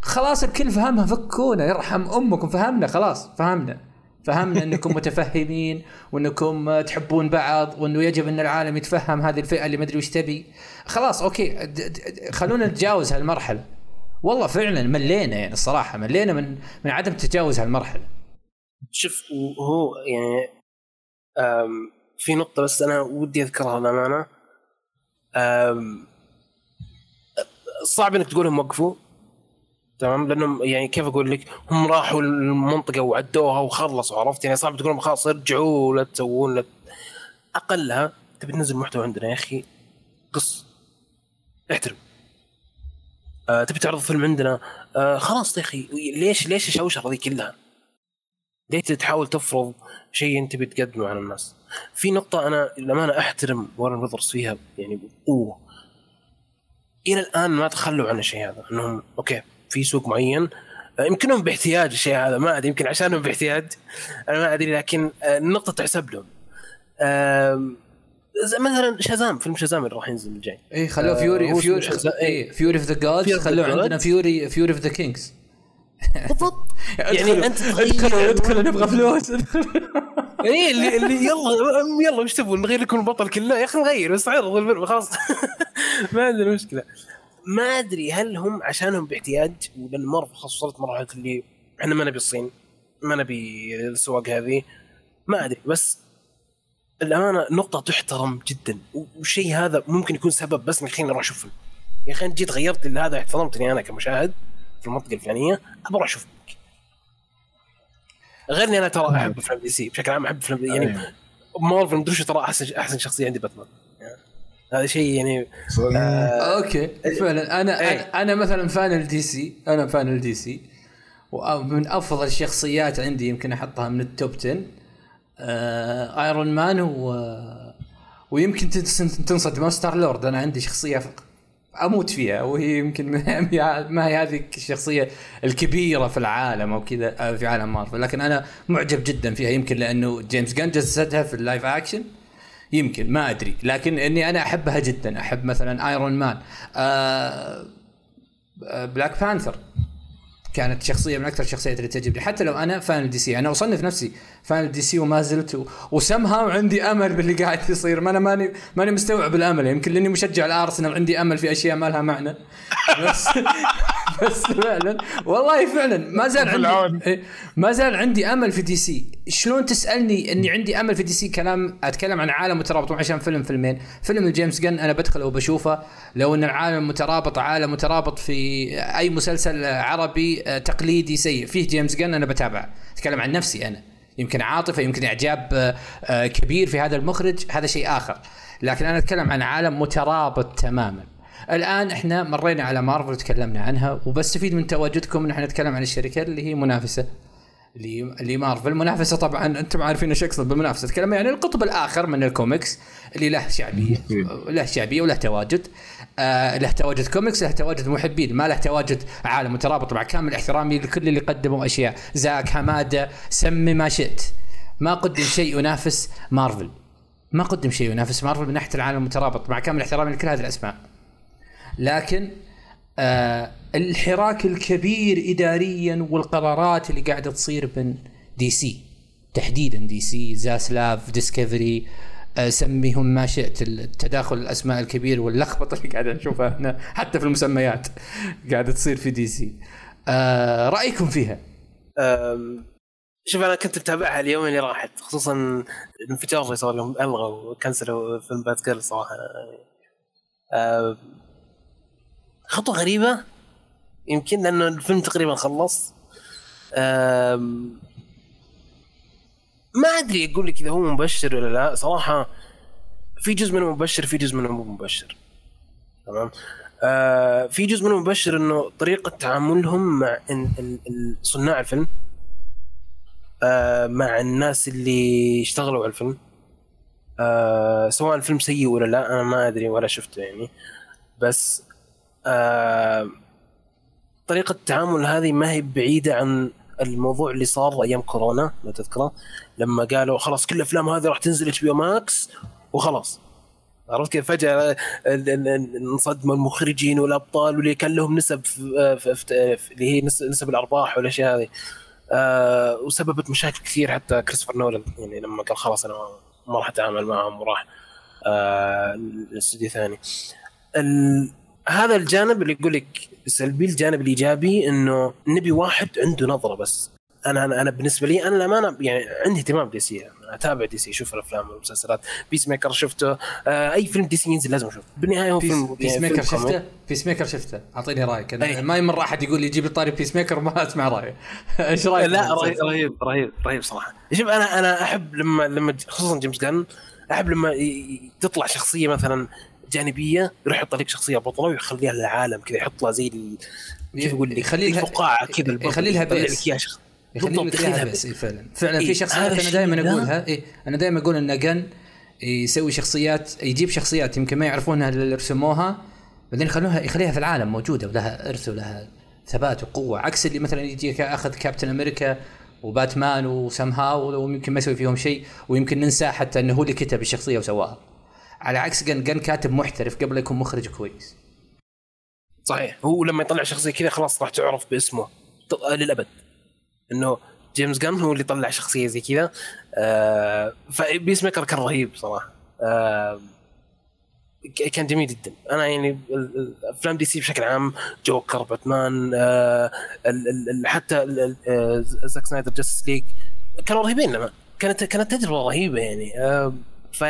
خلاص الكل فهمها فكونا يرحم أمكم فهمنا خلاص فهمنا. فهمنا أنكم *laughs* متفهمين وأنكم تحبون بعض وأنه يجب أن العالم يتفهم هذه الفئة اللي ما أدري وش تبي. خلاص okay خلونا نتجاوز هالمرحلة. والله فعلا ملينا يعني الصراحة ملينا من من عدم تجاوز هالمرحلة. شوف هو يعني في نقطة بس أنا ودي أذكرها للأمانة. صعب إنك تقولهم وقفوا تمام؟ لأنهم يعني كيف أقول لك؟ هم راحوا المنطقة وعدوها وخلصوا عرفت؟ يعني صعب تقول لهم خلاص ارجعوا لا تسوون لا أقلها تبي تنزل محتوى عندنا يا أخي قص احترم. آه تبي تعرض فيلم عندنا؟ آه خلاص يا أخي ليش ليش الشوشرة ذي كلها؟ ليش تحاول تفرض شيء أنت بتقدمه على الناس؟ في نقطة أنا للأمانة أحترم Warner Brothers فيها يعني بقوة. إلى الآن ما تخلوا عن الشيء هذا أنهم okay في سوق معين يمكنهم باحتياج الشيء هذا ما أدري يمكن عشانهم باحتياج أنا ما أدري لكن النقطة تحسب لهم. مثلا شازام فيلم شازام اللي راح ينزل الجاي. اي خلوه Fury Fury Fury of the Gods خلوه. عندنا Fury Fury of the Gods بالضبط. يعني أنت ادخلوا ادخلوا نبغى فلوس. اي اللي, اللي يلا يلا وش تبون؟ نغير لكم البطل كله. يا أخي نغير بس عرض الفيلم خلاص. *laughs* ما عندنا مشكلة. ما أدري هل هم عشانهم باحتياج؟ ولان مارفل خلاص وصلت مرحلة اللي إحنا ما نبي الصين ما نبي السواق هذه. ما أدري بس الأمانة نقطة تحترم جدا. والشيء هذا ممكن يكون سبب بس انك خليني أروح أشوف فيلم يا أخي أنت جيت غيرت لي هذا احترمتني أنا كمشاهد. في المنطقة الفلانية ابى أروح أشوف. غير إني أنا ترى أحب أفلام DC بشكل عام أحب أفلام يعني أيوة. مارفل مدري ترى احسن أحسن شخصية عندي باتمان. يعني هذا شيء يعني صراحة- okay. فعلا. أنا إيه. أنا مثلا fan ال DC. أنا fan ال DC. ومن أفضل الشخصيات عندي يمكن أحطها من ال top 10 آه Iron Man و ويمكن تنصدم. Star-Lord أنا عندي شخصية أموت فيها وهي يمكن *laughs* ما هي هذه الشخصية الكبيرة في العالم أو كذا آه، في عالم مارفل. لكن أنا معجب جدا فيها. يمكن لأنه جيمس جان جسدها في ال live action. يمكن ما أدري. لكن إني أنا أحبها جدا. أحب مثلا Iron Man Black Panther كانت شخصية من أكثر الشخصيات اللي تعجبني. حتى لو أنا fan ال DC أنا أصنف نفسي fan ال DC وما زلت و... وسمها وعندي أمل باللي قاعد يصير. ما أنا ماني ماني مستوعب الأمل. يمكن لأني مشجع الأرسنال عندي أمل في أشياء ما لها معنى. بس *laughs* بس فعلا. والله فعلا. ما زال. عندي إيه، ما زال عندي أمل في DC. شلون تسألني إني عندي أمل في DC؟ كلام أتكلم عن عالم مترابط مو عشان فيلم فيلمين. فيلم جيمس جن أنا بدخله وبشوفه. لو إن العالم مترابط عالم مترابط في أي مسلسل عربي آه، تقليدي سيء فيه جيمس جن أنا بتابعه. أتكلم عن نفسي أنا. يمكن عاطفة يمكن إعجاب آه، آه، كبير في هذا المخرج هذا شيء آخر. لكن أنا أتكلم عن عالم مترابط تماما. الآن إحنا مرينا على مارفل وتكلمنا عنها وبستفيد من تواجدكم إن إحنا نتكلم عن الشركات اللي هي منافسة. اللي اللي مارفل منافسة طبعا أنتم عارفين إيش اقصد بالمنافسة. أتكلم يعني القطب الآخر من الكوميكس اللي له شعبية له شعبية وله تواجد. آه له تواجد كوميكس له تواجد محبين ما له تواجد عالم مترابط مع كامل احترامي لكل اللي قدموا أشياء. زاك، حمادة سمي ما شئت. ما قدم شيء ينافس مارفل. ما قدم شيء ينافس مارفل من ناحية العالم المترابط مع كامل احترامي لكل هذه الأسماء. لكن آه الحراك الكبير اداريا والقرارات اللي قاعدة تصير من دي سي تحديدا دي سي زاسلاف ديسكفري آه سميهم ما شئت التداخل الأسماء الكبير واللخبطة اللي قاعدة نشوفها هنا حتى في المسميات قاعدة تصير في دي سي آه رأيكم فيها؟ شوف أنا كنت متابعها اليوم اللي راحت خصوصا الانفجار اللي صار لهم ألغوا وكنسلوا فيلم بات صراحة. خطوة غريبة يمكن لأنه الفيلم تقريبا خلص. ما أدري أقول لك إذا هو مبشر ولا لا. صراحة في جزء منه مبشر في جزء منه مو مبشر. تمام؟ آه في جزء منه مبشر إنه طريقة تعاملهم مع صناع الفيلم. آه مع الناس اللي اشتغلوا على الفيلم. آه سواء الفيلم سيء ولا لا أنا ما أدري ولا شفته يعني. بس آه طريقة التعامل هذه ما هي بعيدة عن الموضوع اللي صار أيام كورونا لو تذكره. لما قالوا خلاص كل الأفلام هذه راح تنزل HBO Max وخلاص. عرفت كيف؟ فجأة انصدموا المخرجين والأبطال واللي كان لهم نسب اللي هي نس- نسب الأرباح والأشياء هذه. آه وسببت مشاكل كثير حتى كريستوفر نولان يعني لما قال خلاص أنا ما- راح أتعامل معهم وراح آه الاستوديو ثاني. هذا الجانب اللي يقول لك سلبي الجانب الإيجابي إنه نبي واحد عنده نظرة بس. أنا أنا, أنا بالنسبة لي أنا للامانه يعني عندي اهتمام دي سي أنا أتابع دي سي أشوف الأفلام والمسلسلات. Peacemaker شفته. آه أي فيلم دي سي ينزل لازم أشوفه. بالنهاية هو فيلم Peace, Peace يعني Maker فيلم. شفته؟ Peacemaker شفته. أعطيني رأيك. أنا. ما يمر أحد يقول لي جيب لي طاري Peacemaker ما أسمع رأيه. *laughs* إيش رأيك؟ لا؟ رهيب رهيب رهيب رهيب صراحة. شوف أنا أنا أحب لما لما خصوصا جيمس جان أحب لما تطلع شخصية مثلا جانبية يروح يحط لك شخصية بطلة ويخليها للعالم كذا يحط لها زي كيف أقول لك؟ يخلي لها- فقاعه كذا يخلي لها base. يخلي اياها base. فعلا فعلا. إيه، في شخصيات أنا دائما أقولها إيه أنا دائما أقول إن جن يسوي شخصيات يجيب شخصيات يمكن ما يعرفونها اللي يرسموها بعدين يخلوها يخليها في العالم موجودة ولها إرث ولها ثبات وقوة. عكس اللي مثلا يجي اخذ كابتن أمريكا وباتمان وسام هاو ويمكن ما يسوي فيهم شيء ويمكن ننسى حتى إنه هو اللي كتب الشخصية وسواها. على عكس جن جن كاتب محترف قبل يكون مخرج كويس. صحيح. هو لما يطلع شخصية كذا خلاص راح تعرف باسمه. ط- للأبد. إنه جيمس جان هو اللي طلع شخصية زي كذا. آه ف Peacemaker كان رهيب صراحة. آه كان جميل جدا. أنا يعني افلام دي سي بشكل عام جوكر باتمان آه حتى آه، زاك سنايدر Justice League كانوا رهيبين لما كانت كانت تجربة رهيبة يعني. آه ف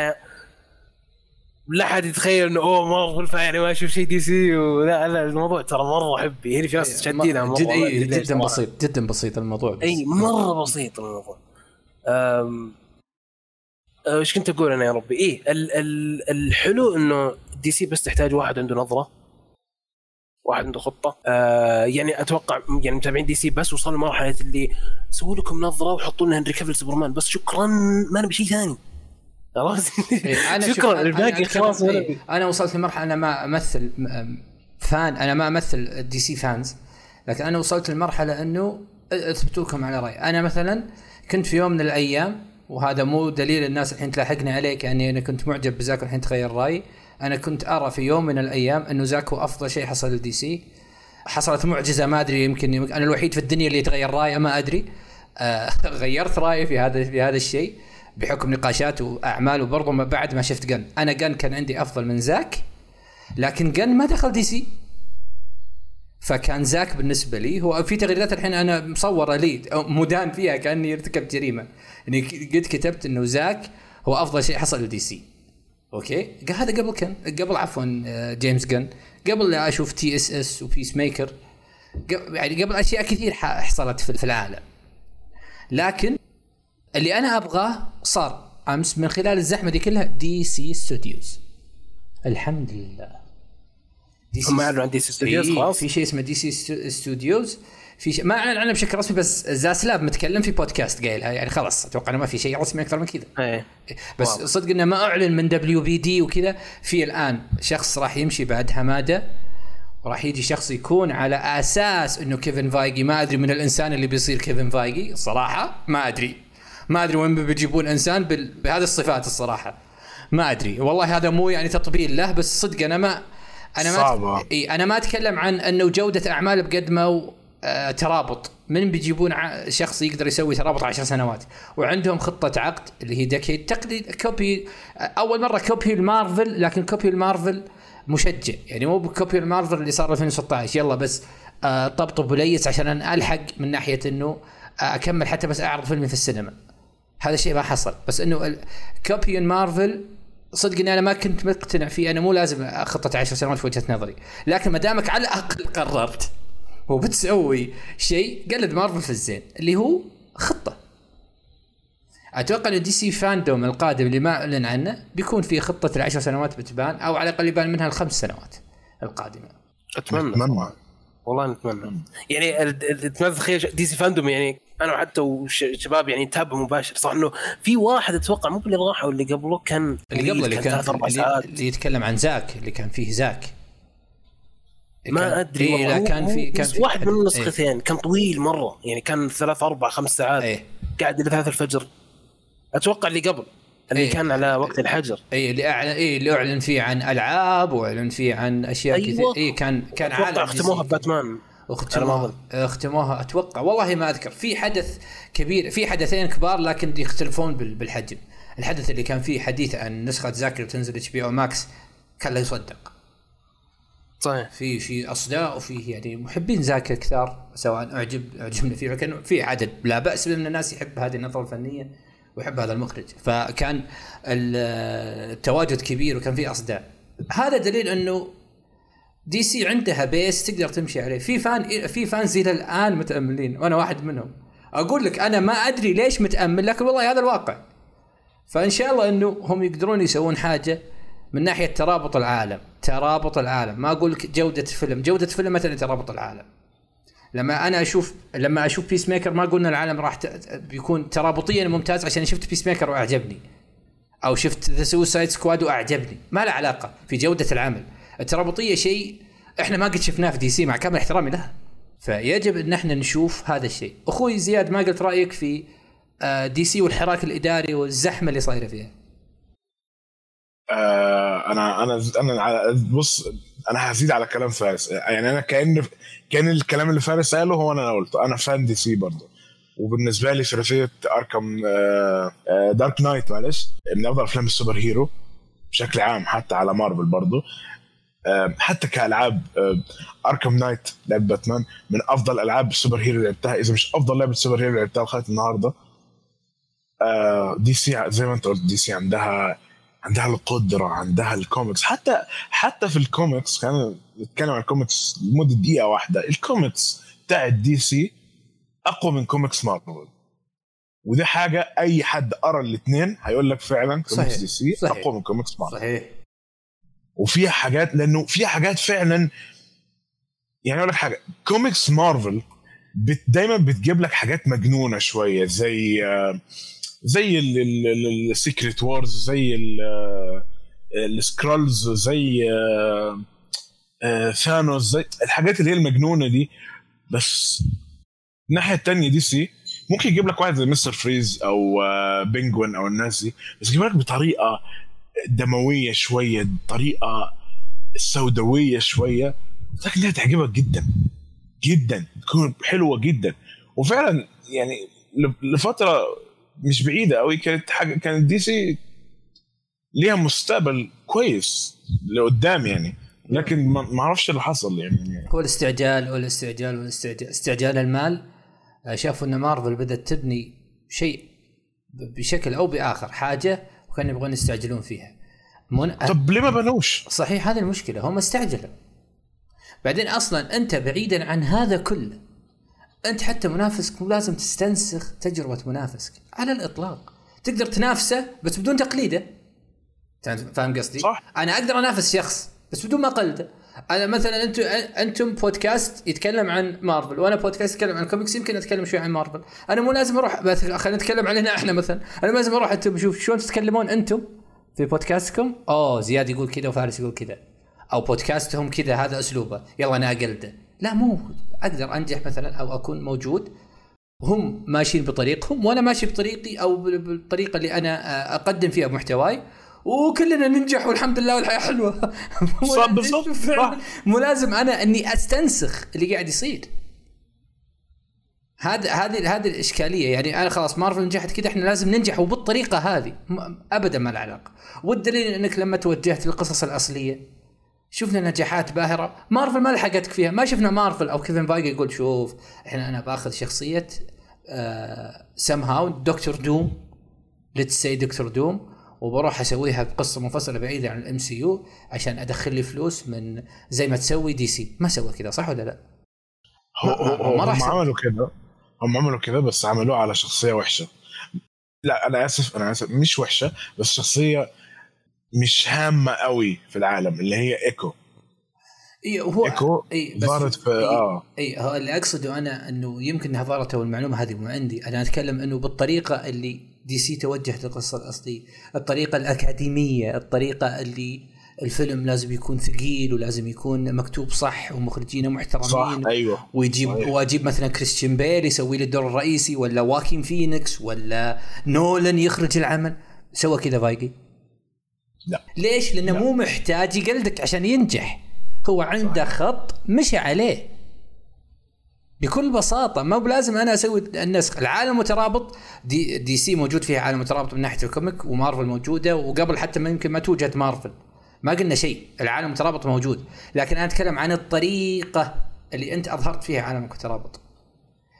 لا أحد يتخيل إنه أوه مارفل فيعني ما أشوف شيء دي سي ولا لا الموضوع ترى مرة حبي هنا في ناس شادينها مرة جد إيه جدا صراحة. بسيط جدا بسيط الموضوع بس. إي مرة بسيط الموضوع إيش كنت أقول أنا يا ربي؟ إيه ال ال الحلو إنه دي سي بس تحتاج واحد عنده نظرة واحد عنده خطة آه يعني أتوقع يعني متابعين دي سي بس وصلوا لمرحلة اللي سووا لكم نظرة وحطوا لنا هنري كافيل سوبرمان بس شكرا ما نبي شيء ثاني خلاص. إيه، شوف- شكرا الباقي خلاص إيه،. أنا وصلت لمرحلة أنا ما أمثل fan أنا ما أمثل DC fans لكن أنا وصلت لمرحلة إنه اثبتوا لكم على رأي. أنا مثلا كنت في يوم من الأيام وهذا مو دليل الناس الحين تلاحقني عليك يعني أنا كنت معجب بزاك والحين تغير رايي أنا كنت أرى في يوم من الأيام إنه زاك هو أفضل شيء حصل لدي سي. حصلت معجزة ما أدري يمكن يمكن أنا الوحيد في الدنيا اللي يتغير رايه ما أدري. آه *laughs* غيرت رأيي في هذا في هذا الشيء. بحكم نقاشات وأعمال وبرضه ما بعد ما شفت جن. أنا جن كان عندي أفضل من زاك لكن جن ما دخل دي سي. فكان زاك بالنسبة لي هو في تغريدات الحين أنا مصورة لي مدان فيها كأني ارتكبت جريمة. يعني ك- قد كتبت إنه زاك هو أفضل شيء حصل لدي سي. Okay؟ هذا قبل كان قبل عفوا آه، جيمس جن. قبل لا أشوف TSS و Peacemaker يعني قبل أشياء كثير حصلت في العالم. لكن اللي أنا أبغاه صار أمس من خلال الزحمة دي كلها DC Studios الحمد لله. دي هم أعلنوا عن DC Studios خلاص. في شيء اسمه DC Stu- Studios في شيء ما أعلن عنه بشكل رسمي بس زاسلاب متكلم في بودكاست قايلها يعني خلاص أتوقع إنه ما في شيء رسمي أكثر من كذا. إيه. بس واضح. صدق إنه ما أعلن من WBD وكذا. في الآن شخص راح يمشي بعد حماده وراح يجي شخص يكون على أساس إنه كيفن فايجي. ما أدري من الإنسان اللي بيصير كيفن فايجي الصراحه ما أدري. ما أدري وين بيجيبون إنسان. بهذه الصفات الصراحة. ما أدري. والله هذا مو يعني تطبيل له بس صدق أنا ما أنا ما. إي أنا ما أتكلم عن إنه جودة أعمال بقد ما هو، آه ترابط. من بيجيبون ع- شخص يقدر يسوي ترابط عشر سنوات؟ وعندهم خطة عقد اللي هي decade تقليد copy أول مرة copy المارفل لكن copy المارفل مشجع. يعني مو ب copy المارفل اللي صار 2016 يلا بس آه طبطب وليس عشان ألحق من ناحية إنه آه أكمل حتى بس أعرض فيلمي في السينما. هذا الشيء ما حصل. بس إنه copy مارفل صدق إني أنا ما كنت مقتنع فيه. أنا مو لازم خطة عشر سنوات في وجهة نظري. لكن ما دامك على الأقل قررت وبتسوي شيء قلد مارفل في الزين اللي هو خطة. أتوقع ان DC FanDome القادم اللي ما أعلن عنه بيكون في خطة العشر سنوات بتبان أو على الأقل يبان منها الخمس سنوات القادمة. أتمنى. اتمنى والله نتمنى. يعني ال- ال- اتمنى تخيل DC FanDome يعني أنا وحتى وشباب يعني نتابع مباشر. صح إنه في واحد أتوقع مو باللي راح واللي قبله كان اللي قبل اللي كان كان اللي, اللي يتكلم عن زاك اللي كان فيه زاك. ما أدري إيه لا كان في كان في واحد من إيه. النسختين كان طويل مرة. يعني كان ثلاث أربع خمس ساعات. إيه. قاعد إلى ثلاث الفجر. أتوقع اللي قبل اللي إيه. كان على وقت الحجر. اي اللي اعلن اي اللي أعلن فيه عن ألعاب وأعلن فيه عن أشياء أيوة. كثير. اي كان كان عالم اختموها. بباتمان ما أختموها. أختموها. أتوقع. والله ما أذكر. في حدث كبير في حدثين كبار لكن يختلفون بال- بالحجم. الحدث اللي كان فيه حديث عن نسخة زاك اللي بتنزل HBO Max كان لا يصدق. صحيح. في في أصداء وفي يعني محبين زاك كثار سواء اعجب أعجبنا فيه. لكن في عدد. لا بأس من الناس يحب هذه النظرة الفنية ويحب هذا المخرج. فكان ال- التواجد كبير وكان في أصداء. هذا دليل أنه دي سي عندها base تقدر تمشي عليه. في fan في fans إلى الآن متأملين وأنا واحد منهم. أقول لك أنا ما أدري ليش متأمل لكن والله هذا الواقع. فإن شاء الله إنه هم يقدرون يسوون حاجة من ناحية ترابط العالم. ترابط العالم. ما أقول لك جودة الفيلم جودة الفيلم مثلا ترابط العالم. لما أنا أشوف لما أشوف بيس ميكر ما قلنا العالم راح ت- بيكون ترابطيا ممتاز عشان شفت بيس ميكر وأعجبني. أو شفت The Suicide Squad وأعجبني. ما له علاقة في جودة العمل. الترابطيه شيء إحنا ما قد شفناه في دي سي مع كامل احترامي لها فيجب إن إحنا نشوف هذا الشيء. أخوي زياد ما قلت رأيك في آه، دي سي والحراك الإداري والزحمة اللي صايرة فيها آه أنا أنا أنا بص أنا هزيد على كلام فارس. يعني أنا كأن كأن الكلام اللي فارس قاله هو أنا قلته. أنا fan دي سي برضه. وبالنسبة لي ثلاثيه أركم آه آه Dark Knight معلش. من أفضل أفلام ال superhero بشكل عام حتى على مارفل برضه. حتى كألعاب آه Arkham Knight لعبة باتمان من أفضل ألعاب ال superhero اللي لعبتها إذا مش أفضل لعبة superhero اللي لعبتها لغاية النهارده آه دي سي زي ما أنت قلت دي سي عندها عندها القدرة عندها الكوميكس حتى حتى في الكوميكس خلينا نتكلم عن الكوميكس لمدة دقيقة واحدة الكوميكس بتاعت دي سي أقوى من كوميكس مارفل ودي حاجة أي حد قرأ الاثنين هيقول لك فعلا كوميكس صحيح. دي سي صحيح. أقوى من كوميكس مارفل صحيح وفيها حاجات لأنه فيها حاجات فعلا يعني أقول لك حاجة كوميكس مارفل بت دايما بتجيب لك حاجات مجنونة شوية زي آه، زي ال Secret Wars زي ال Skrulls زي آه، آه، ثانوس زي الحاجات اللي هي المجنونة دي. بس الناحية التانية دي سي ممكن يجيب لك واحد زي مستر فريز أو آه، بينجوين أو الناس دي بس يجيب لك بطريقة دموية شوية طريقة سوداوية شوية. لكن دي هتعجبك جدا جدا تكون حلوة جدا. وفعلا يعني لفترة مش بعيدة قوي كانت حاجة كانت دي سي ليها مستقبل كويس لقدام يعني. لكن ما أعرفش اللي حصل يعني. هو الاستعجال والاستعجال والاستعجال استعجال المال. شافوا إن مارفل بدأت تبني شيء بشكل أو بآخر حاجة وكانوا يبغون يستعجلون فيها من... طب ليه ما بنوش؟ صحيح هذه المشكلة هم استعجلوا بعدين أصلا أنت بعيدا عن هذا كله أنت حتى منافسك مو لازم تستنسخ تجربة منافسك على الإطلاق تقدر تنافسه بس بدون تقليده فاهم- فاهم قصدي؟ صح. أنا أقدر أنافس شخص بس بدون ما أقلده أنا مثلا أنتم أنتم بودكاست يتكلم عن مارفل وأنا بودكاست يتكلم عن كوميكس يمكن أتكلم شوي عن مارفل. أنا مو لازم أروح خلينا نتكلم علينا إحنا مثلا. أنا لازم أروح أنتم شوف شلون تتكلمون أنتم في بودكاستكم. أوه زياد يقول كذا وفارس يقول كذا. أو بودكاستهم كذا هذا أسلوبه. يلا أنا أقلده. لا مو أقدر أنجح مثلا أو أكون موجود. هم ماشيين بطريقهم وأنا ماشي بطريقي أو بال- بالطريقة اللي أنا أقدم فيها محتواي. وكلنا ننجح والحمد لله والحياة حلوة. *laughs* بالضبط، لازم. أنا إني أستنسخ اللي قاعد يصير. هذا هذه هذه الإشكالية. يعني أنا خلاص مارفل نجحت كذا إحنا لازم ننجح. وبالطريقة هذه. ابدا ما له علاقة. والدليل إنك لما توجهت للقصص الأصلية شفنا نجاحات باهرة. مارفل ما لحقتك فيها. ما شفنا مارفل أو كيفن فايجي يقول شوف إحنا أنا بآخذ شخصية آه سم هاو دكتور دوم let's say دكتور دوم وبروح أسويها بقصة منفصلة بعيدة عن ال MCU عشان أدخل لي فلوس من زي ما تسوي دي سي ما سوى كذا صح ولا لا؟ هو هو هم عملوا كده. هم عملوا كده بس عملوه على شخصية وحشة. لا أنا آسف أنا آسف. مش وحشة بس شخصية مش هامة قوي في العالم اللي هي إيكو. إي هو إيكو ظهرت في آه. إي اللي أقصده أنا إنه يمكن إنها ظهرت أو المعلومة هذه مو عندي. أنا أتكلم إنه بالطريقة اللي دي سي توجهت للقصة الأصلية. الطريقة الأكاديمية الطريقة اللي الفيلم لازم يكون ثقيل ولازم يكون مكتوب صح ومخرجينه صح محترمين أيوه. ويجيب صحيح. واجيب مثلا كريستيان بيل يسوي لي الدور الرئيسي ولا واكين فينيكس ولا نولن يخرج العمل. سوى كذا فايجي لا. ليش؟ لأنه لا. مو محتاج يقلدك عشان ينجح. هو عنده خط مشي عليه. بكل بساطة ما بلازم أنا أسوي النسخ، العالم مترابط دي, دي سي موجود فيها عالم مترابط من ناحية ال comic ومارفل موجودة وقبل حتى ما يمكن ما توجد مارفل. ما قلنا شيء، العالم مترابط موجود، لكن أنا أتكلم عن الطريقة اللي أنت أظهرت فيها عالمك مترابط.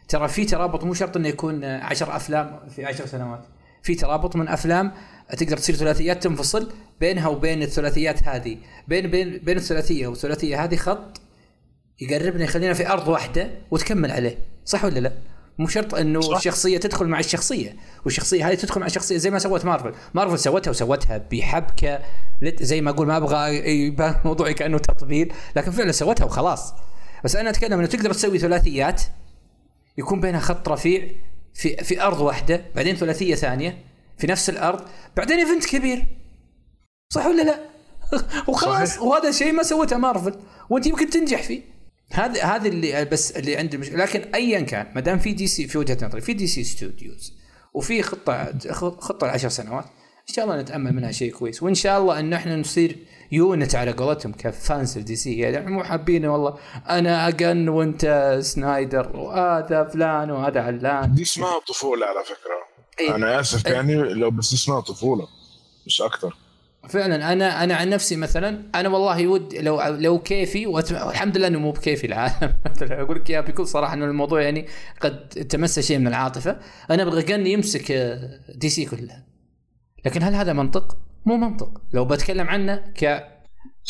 ترى في ترابط مو شرط إنه يكون عشر أفلام في عشر سنوات في ترابط من أفلام تقدر تصير ثلاثيات تنفصل بينها وبين الثلاثيات هذه بين بين بين الثلاثية والثلاثية هذه خط يقربنا يخلينا في أرض واحدة وتكمل عليه. صح ولا لا؟ مو شرط إنه صح. الشخصية تدخل مع الشخصية. والشخصية هذه تدخل مع الشخصيه زي ما سوت مارفل. مارفل سوتها وسوتها بحبكة. زي ما أقول ما أبغى يبان *laughs* موضوعي كأنه تطبيل لكن فعلا سوتها وخلاص. بس أنا أتكلم إنه تقدر تسوي ثلاثيات يكون بينها خط رفيع في في أرض واحدة بعدين ثلاثية ثانية في نفس الأرض بعدين event كبير. صح ولا لا؟ *laughs* وخلاص. صحيح. وهذا شيء ما سوته مارفل. وأنت يمكن تنجح فيه. هذا هذا اللي بس اللي عندي مش... لكن ايا كان ما دام في دي سي في وجهة نظري في DC Studios وفي خطه خطة العشر سنوات إن شاء الله نتأمل منها شيء كويس. وإن شاء الله إن إحنا نصير unite على قولتهم ك fans دي سي يعني مو حابين والله أنا جن وأنت سنايدر وهذا فلان وهذا علان. دي اسمها طفولة على فكرة. إيه. أنا آسف إيه. يعني لو بس اسمها طفولة مش أكتر. فعلا أنا أنا عن نفسي مثلا أنا والله ود لو لو كيفي والحمد لله إنه مو بكيفي العالم. *laughs* أقول لك اياها بكل صراحة إنه الموضوع يعني قد تمس شيء من العاطفة. أنا أبغى جن يمسك آه، دي سي كلها. لكن هل هذا منطق؟ مو منطق. لو بتكلم عنه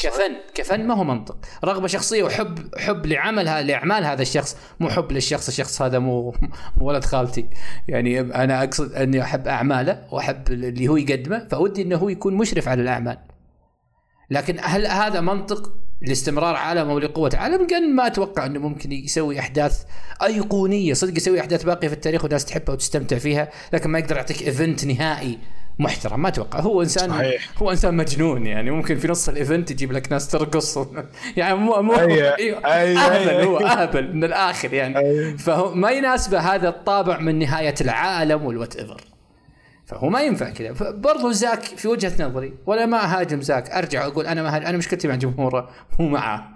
كفن كفن ما هو منطق. رغبة شخصية وحب حب لعملها لإعمال هذا الشخص. مو حب للشخص الشخص هذا مو ولد خالتي. يعني أنا أقصد أني أحب أعماله وأحب اللي هو يقدمه فودي إنه هو يكون مشرف على الأعمال. لكن هل هذا منطق لاستمرار عالم أو لقوة عالم؟ قال ما أتوقع إنه ممكن يسوي أحداث أيقونية. صدق يسوي أحداث باقية في التاريخ والناس تحبها وتستمتع فيها لكن ما يقدر يعطيك event نهائي. محترم ما أتوقع هو انسان صحيح. هو إنسان مجنون يعني ممكن في نص ال event يجيب لك ناس ترقص *laughs* يعني مو مو. أيوة. أيوة. أهبل هو أهبل من الآخر يعني أيوة. فهو ما يناسبه هذا الطابع من نهاية العالم و whatever فهو ما ينفع كذا برضو زاك في وجهة نظري ولا ما هاجم زاك أرجع أقول أنا ما. أنا مشكلتي مع جمهوره *laughs* مو معاه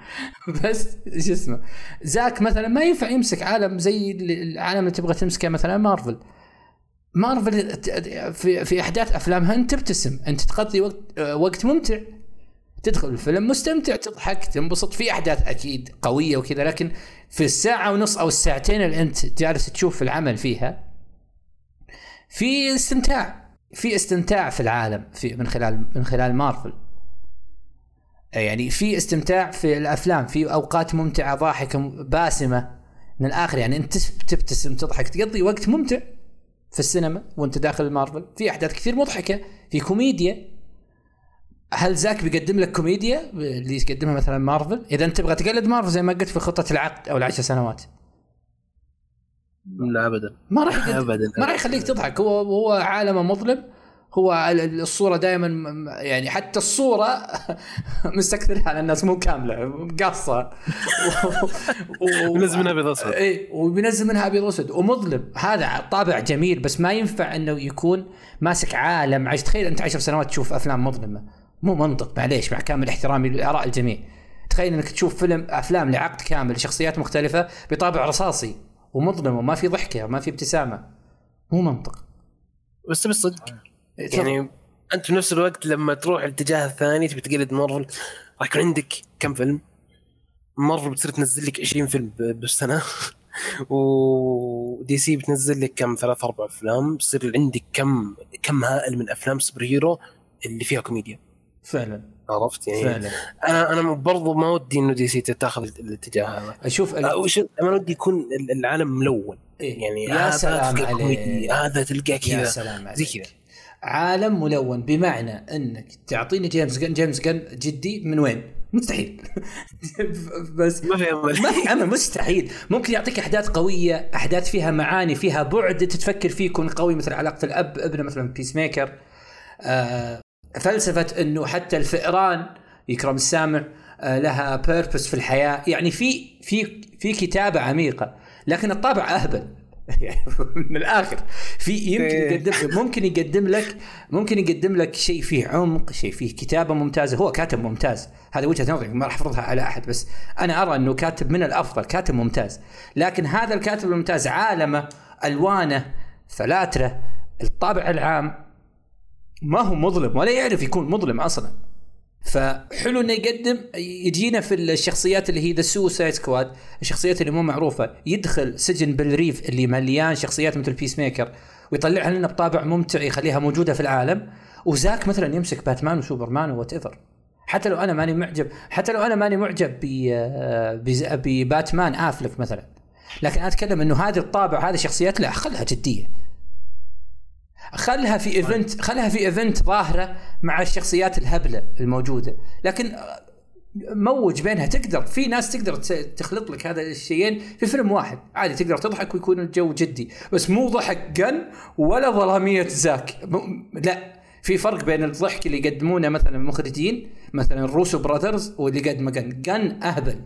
بس شو اسمه زاك مثلا ما ينفع يمسك عالم زي العالم اللي تبغى تمسكه مثلا مارفل مارفل في في أحداث افلامها انت تبتسم. أنت تقضي وقت وقت ممتع. تدخل الفيلم مستمتع تضحك تنبسط. في أحداث أكيد قوية وكذا لكن في الساعة ونص أو الساعتين اللي أنت جالس تشوف العمل فيها في استمتاع. في استمتاع في العالم في من خلال من خلال مارفل. يعني في استمتاع في الأفلام في أوقات ممتعة ضاحكة باسمة. من الآخر يعني أنت تبتسم تضحك تقضي وقت ممتع. في السينما وانت داخل مارفل. في أحداث كثير مضحكة في كوميديا. هل زاك بيقدم لك كوميديا اللي يقدمها مثلا مارفل؟ إذا أنت تبغى تقلد مارفل زي ما قلت في خطة العقد أو العشر سنوات. لا ابدا. ما راح ابدا. ما راح يخليك تضحك. هو هو عالمه مظلم. هو الصورة دائما يعني حتى الصورة *laughs* مستكثرها على الناس مو كاملة قاصه بينزل منها أبيض اسود اي وبينزل منها أبيض اسود ومظلم. هذا طابع جميل بس ما ينفع إنه يكون ماسك عالم. عايش تخيل أنت عشر سنوات تشوف أفلام مظلمة. مو منطق معليش مع كامل احترامي لآراء الجميع. تخيل إنك تشوف فيلم أفلام لعقد كامل لشخصيات مختلفة بطابع رصاصي ومظلم وما في ضحكة وما في ابتسامة. مو منطق. بس بالصدق يعني أنت في نفس الوقت لما تروح الاتجاه الثاني تبي تقلد مارفل راح يكون عندك كم فيلم؟ مارفل بتصير تنزل لك 20 فيلم بالسنة. *laughs* ودي سي بتنزل لك كم؟ ثلاث أربع أفلام. بصير عندك كم كم هائل من أفلام superhero اللي فيها كوميديا. فعلا. عرفت يعني؟ فعلا. أنا أنا برضو ما ودي إنه دي سي تاخذ الاتجاه هذا. أشوف ال... شو- أنا ودي يكون العالم ملون. إيه. يعني يا هذا سلام تلقى كوميدي، عليك. هذا يا كذا. سلام عليك زي كذا. عالم ملون بمعنى إنك تعطيني جيمس جن جيمس جن جدي من وين؟ مستحيل. *laughs* بس ما في أمل. ما في أمل مستحيل. ممكن يعطيك أحداث قوية أحداث فيها معاني فيها بعد تتفكر فيه يكون قوي مثل علاقة الأب ابنه مثلا بيس ميكر آه فلسفة إنه حتى الفئران يكرم السامع آه لها purpose في الحياة. يعني في في في كتابة عميقة لكن الطابع أهبل. *laughs* من الآخر. في يمكن إيه. يقدم ممكن يقدم لك ممكن يقدم لك شيء فيه عمق شيء فيه كتابة ممتازة. هو كاتب ممتاز. هذا وجهة نظري ما راح أفرضها على أحد بس أنا أرى أنه كاتب من الأفضل كاتب ممتاز. لكن هذا الكاتب الممتاز عالمه ألوانه فلاتره الطابع العام ما هو مظلم ولا يعرف يكون مظلم أصلا. فحلو إنه يقدم يجينا في الشخصيات اللي هي ذا سوسايد سكواد الشخصيات اللي مو معروفة. يدخل سجن بالريف اللي مليان شخصيات مثل بيس ميكر ويطلعها لنا بطابع ممتع يخليها موجودة في العالم. وزاك مثلا يمسك باتمان وسوبرمان whatever حتى لو أنا ماني معجب حتى لو أنا ماني معجب بباتمان آفلك مثلا. لكن أنا أتكلم إنه هذه الطابع هذه الشخصيات لا خلها جدية. خلها في event خلها في event ظاهرة مع الشخصيات الهبلة الموجودة. لكن موجود بينها. تقدر في ناس تقدر تخلط لك هذا الشيئين في فيلم واحد. عادي تقدر تضحك ويكون الجو جدي. بس مو ضحك جن ولا ظلامية زاك. لا. في فرق بين الضحك اللي يقدمونه مثلا المخرجين مثلا روسو براذرز واللي قدمه جن. جن أهبل.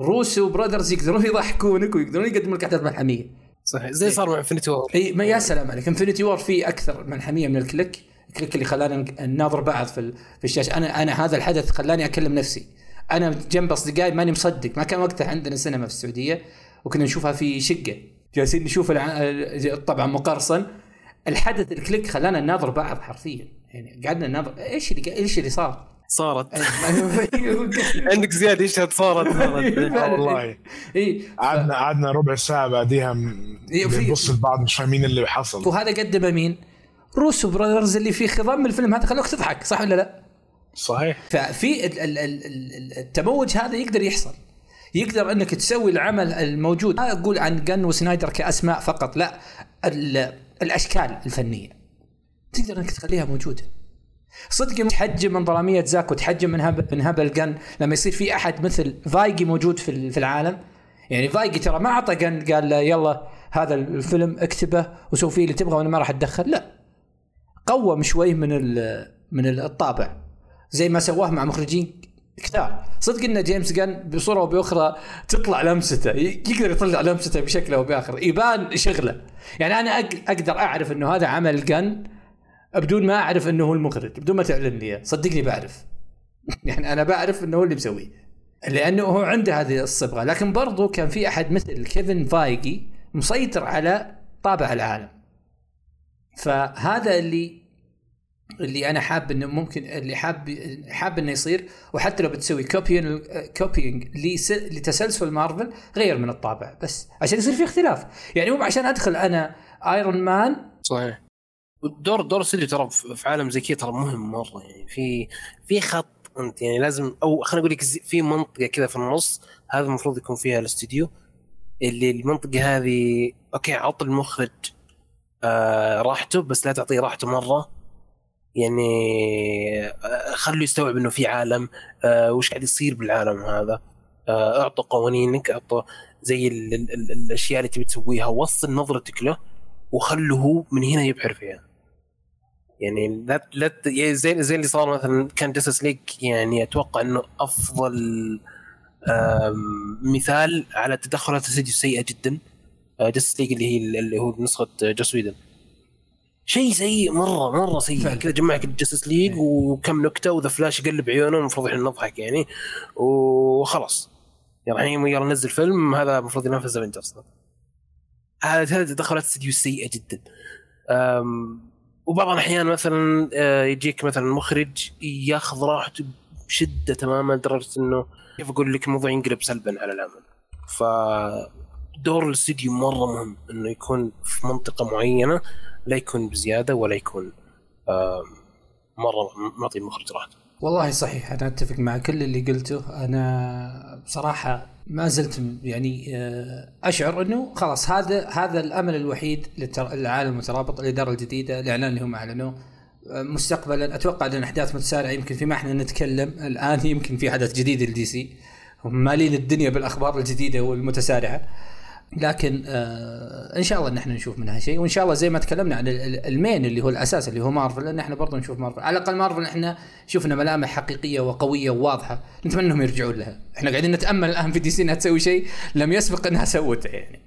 روسو براذرز يقدرون يضحكونك ويقدرون يقدمون لك أحداث ملحمية. صحيح. زي صار مع انفنتي وور اي ما يا سلام عليك. انفنتي وور فيه أكثر ملحميه من ال click. ال click اللي خلانا نناظر بعض في في الشاشة. أنا أنا هذا الحدث خلاني أكلم نفسي. أنا جنب أصدقائي ماني مصدق. ما كان وقتها عندنا سينما في السعودية وكنا نشوفها في شقة. جالسين نشوف طبعا مقرصن الحدث ال click خلانا نناظر بعض حرفيا. يعني قعدنا نناظر. إيش اللي إيش اللي صار؟ صارت. *laughs* عندك زيادة إيش صارت *laughs* والله. اي قعدنا قعدنا ربع ساعة بعديها بنبص لبعض مش فاهمين اللي حصل. وهذا قدم مين؟ روسو براذرز اللي في خضم الفيلم. هذا خلوك تضحك صح ولا لا؟ صحيح. ففي التموج هذا يقدر يحصل. يقدر أنك تسوي العمل الموجود. ما أقول عن جن وسنايدر كأسماء فقط لا الأشكال الفنية. تقدر أنك تخليها موجودة. صدق تحجم من ظلاميه زاك وتحجم من هبل من هبل جن. لما يصير في أحد مثل فايجي موجود في في العالم يعني فايجي ترى ما أعطى جن قال له يلا هذا الفيلم اكتبه وسوي فيه اللي تبغى وأنا ما راح أتدخل. لا. قوم شوي من من الطابع. زي ما سواه مع مخرجين كثار صدق إن جيمس جن بصورة أو بأخرى تطلع لمسته يقدر يطلع لمسته بشكل أو باخر يبان شغله. يعني أنا أقدر أعرف إنه هذا عمل جن بدون ما أعرف إنه هو المخرج بدون ما تعلن لي صدقني بعرف. يعني أنا بعرف إنه هو اللي مسويه. لأنه هو عنده هذه الصبغة. لكن برضو كان في أحد مثل كيفن فايجي مسيطر على طابع العالم. فهذا اللي اللي أنا حاب إنه ممكن اللي حاب حاب إنه يصير. وحتى لو بتسوي copying copying لتسلسل مارفل غير من الطابع. بس عشان يصير في اختلاف. يعني مو عشان أدخل أنا ايرون مان صحيح. دور دور الاستوديو ترى في عالم زي كذا ترى مهم مرة يعني. في في خط أنت يعني لازم أو خليني أقول لك في منطقة كذا في النص هذا المفروض يكون فيها الاستوديو. اللي المنطقة هذه أوكي عط المخرج آه راحته بس لا تعطيه راحته مرة. يعني آه خلوا يستوعب إنه في عالم آه وش قاعد يصير بالعالم هذا. آه اعطوا قوانينك اعطوا زي ال ال ال الأشياء اللي تبي تسويها وصل نظرتك له وخله من هنا يبحر فيها. يعني لا لا يعني زي زي اللي صار مثلا كان جاستس ليج يعني أتوقع إنه أفضل مثال على تدخلات الاستديو السيئه جدا جاستس ليج اللي هي اللي هو نسخة جوس ويدن شيء سيء مرة مرة سيء. كذا جمعك جاستس ليج وكم نكتة وذا فلاش يقلب عيونه المفروض إحنا نضحك يعني. وخلاص. يلا الحين يلا ننزل فيلم هذا المفروض ينافس افنجرز هذه تدخلات استديو سيئة جدا. وبعض الأحيان مثلا آه، يجيك مثلا مخرج ياخذ راحته بشدة تماما لدرجة إنه كيف أقول لك الموضوع ينقلب سلبا على العمل ف دور الاستديو مرة مهم إنه يكون في منطقة معينة لا يكون بزيادة ولا يكون مرة معطي المخرج راحته. والله صحيح أنا أتفق مع كل اللي قلته. أنا بصراحة ما زلت يعني آه، أشعر إنه خلاص هذا هذا الأمل الوحيد للعالم المترابط الاداره الجديدة الاعلان اللي هم أعلنوه. آه، مستقبلا أتوقع إن أحداث متسارعة يمكن فيما إحنا نتكلم الآن يمكن في حدث جديد للدي سي. هم مالين الدنيا بالأخبار الجديدة والمتسارعة. لكن آه إن شاء الله ان إحنا نشوف منها شيء وإن شاء الله زي ما تكلمنا عن ال main اللي هو الأساس اللي هو مارفل لأن إحنا برضه نشوف مارفل. على الأقل مارفل إحنا شفنا ملامح حقيقية وقوية وواضحة نتمنى إنهم يرجعون لها. إحنا قاعدين نتأمل الآن في دي سي إنها تسوي شيء لم يسبق إنها سوته يعني.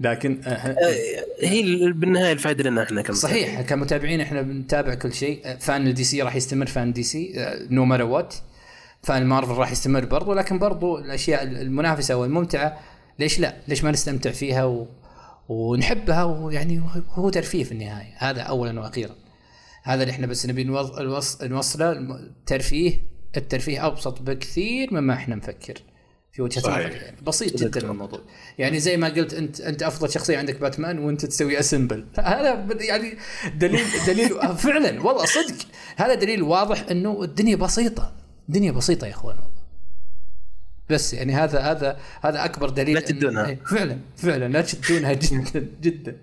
لكن آه, آه، هي بالنهاية الفائده لنا إحنا كم صحيح كمتابعين إحنا بنتابع كل شيء. فان ال DC راح يستمر فان DC no matter what فان مارفل راح يستمر برضو لكن برضو الأشياء المنافسة والممتعة ليش لا؟ ليش ما نستمتع فيها و... ونحبها ويعني هو ترفيه في النهاية. هذا اولا وأخيرا. هذا اللي إحنا بس نبي نوص... نوصله الترفيه الترفيه أبسط بكثير مما إحنا نفكر في وجهة نظري يعني بسيط جدا الموضوع. يعني زي ما قلت انت أنت أفضل شخصية عندك باتمان وأنت تسوي Assemble. هذا يعني دليل دليل *laughs* فعلا والله صدق. هذا دليل واضح إنه الدنيا بسيطة. الدنيا بسيطة يا أخوان. بس يعني هذا هذا هذا أكبر دليل لا تشدونها. إن- إيه، فعلا فعلا لا تشدونها *laughs* جدا جدا.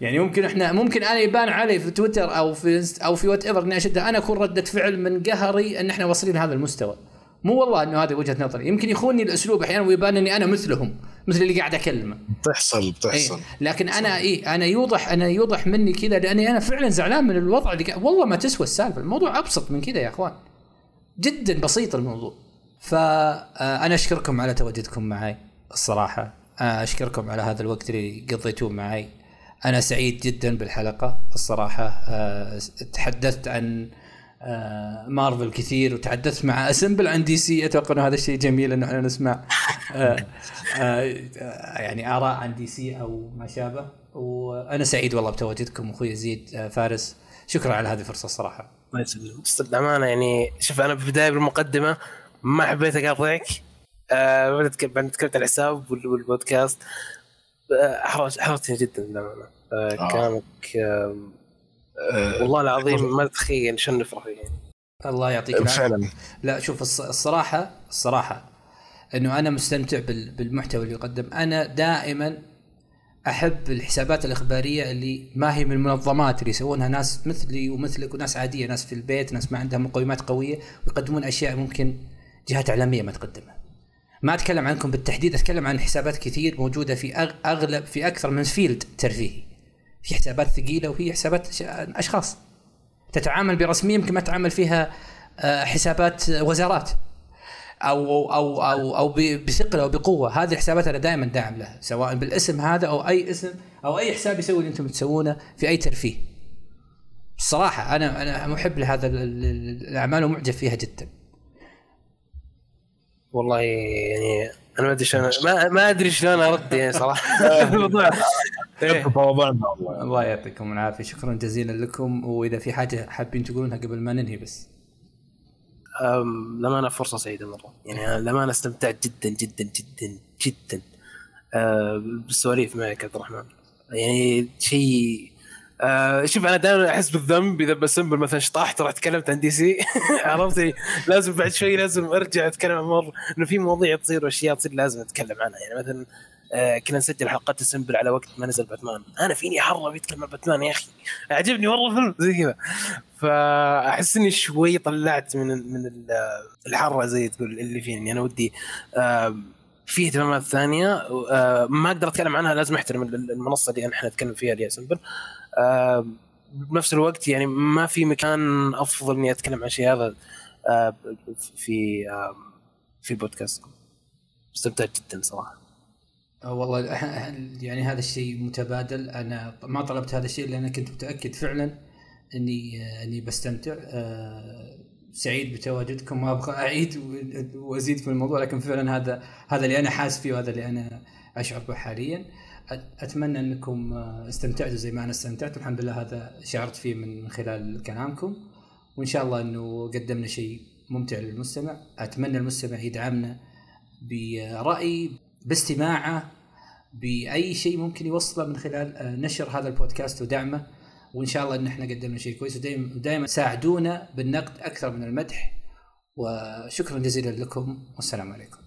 يعني ممكن إحنا ممكن أنا يبان علي في تويتر أو في أو في whatever إني اشدها أنا أكون ردة فعل من قهري إن إحنا واصلين لهذا المستوى. مو والله إنه هذه وجهة نظري. يمكن يخونني الأسلوب أحيانا ويبان إني أنا مثلهم مثل اللي قاعد أكلمه. بتحصل بتحصل. إيه. لكن أنا اي أنا يوضح أنا يوضح مني كذا لأني أنا فعلا زعلان من الوضع اللي والله ما تسوى السالفة. الموضوع أبسط من كذا يا إخوان. جدا بسيط الموضوع. فأنا أشكركم على تواجدكم معي الصراحة. أشكركم على هذا الوقت اللي قضيتوه معي. أنا سعيد جدا بالحلقة الصراحة. آه، تحدثت عن آه، مارفل كثير وتحدثت مع Assemble عن DC. أتوقع إنه هذا الشيء جميل إنه إحنا نسمع آه، يعني آراء عن DC أو ما شابه. وأنا سعيد والله بتواجدكم أخوي زيد آه، فارس. شكرا على هذه الفرصة الصراحة. الله يسلمك يعني شوف أنا في البداية بالمقدمة ما حبيت اقاطعك آه بعد تك- بعد تكلمت عن الحساب وال- والبودكاست. آه، احرج احرجتني جدا للأمانة. آه آه. كلامك آه آه، والله العظيم ما تتخيل شو نفرح فيه يعني الله يعطيك العافية. فعلا. لا شوف الص- الصراحه الصراحة إنه أنا مستمتع بال- بالمحتوى اللي يقدم. أنا دائما أحب الحسابات الإخبارية اللي ما هي من المنظمات اللي يسوونها ناس مثلي ومثلك وناس عادية ناس في البيت ناس ما عندها مقومات قوية ويقدمون أشياء ممكن جهات إعلامية ما تقدمها. ما أتكلم عنكم بالتحديد أتكلم عن حسابات كثير موجودة في أغلب في أكثر من فيلد ترفيهي. في حسابات ثقيلة وفي حسابات أشخاص. تتعامل برسمية يمكن ما تتعامل فيها آه، حسابات وزارات. أو أو أو أو بثقل أو بقوة. هذه الحسابات أنا دائما داعم لها سواء بالاسم هذا أو أي اسم أو أي حساب يسوي اللي أنتم تسوونه في أي ترفيه. الصراحه أنا أنا محب لهذا ال- ال- الأعمال ومعجب فيها جدا. والله يعني أنا ما أدري شلون ما, ما أدري شلون أرد يعني صراحة. *laughs* الموضوع. إيه. والله الله يعطيكم العافية. شكرا جزيلا لكم. وإذا في حاجة حابين تقولونها قبل ما ننهي بس. أم، للأمانة فرصة سعيدة مرة. يعني أنا للأمانة استمتعت جدا جدا جدا جدا. بالسواليف معك عبد الرحمن. يعني شيء أه شوف أنا دائما أحس بالذنب إذا بسمبل مثلا شطحت ورحت تكلمت عن دي سي عرفتني لازم بعد شوي لازم أرجع أتكلم عن مر إنه في مواضيع تصير وأشياء تصير لازم أتكلم عنها. يعني مثلا آه كنا نسجل حلقات السمبل على وقت ما نزل باتمان. أنا فيني حره بيتكلم عن باتمان يا أخي؟ عجبني مره الفيلم زي كذا. فأحس إني شوي طلعت من من ال- الحرة زي تقول اللي فيني. أنا ودي آه في اهتمامات ثانية. آه ما أقدر أتكلم عنها لازم أحترم ال- المنصة اللي إحنا نتكلم فيها اللي هي سمبل. آه بنفس الوقت يعني ما في مكان أفضل إني أتكلم عن شيء هذا آه في آه في البودكاست استمتعت جدا صراحة. آه، والله يعني هذا الشيء متبادل. أنا ما طلبت هذا الشيء لأن كنت متأكد فعلا إني آه، إني بستمتع. آه، سعيد بتواجدكم. ما أبغى أعيد وأزيد في الموضوع لكن فعلا هذا هذا اللي أنا حاس فيه وهذا اللي أنا أشعر به حاليا. أتمنى أنكم آه، استمتعتوا زي ما أنا استمتعت. والحمد لله هذا شعرت فيه من خلال كلامكم. وإن شاء الله إنه قدمنا شيء ممتع للمستمع. أتمنى المستمع يدعمنا برأي باستماعه بأي شيء ممكن يوصله من خلال آه، نشر هذا البودكاست ودعمه. وإن شاء الله إن إحنا قدمنا شيء كويس. ودائما دائما ساعدونا بالنقد أكثر من المدح. وشكرا جزيلا لكم. والسلام عليكم.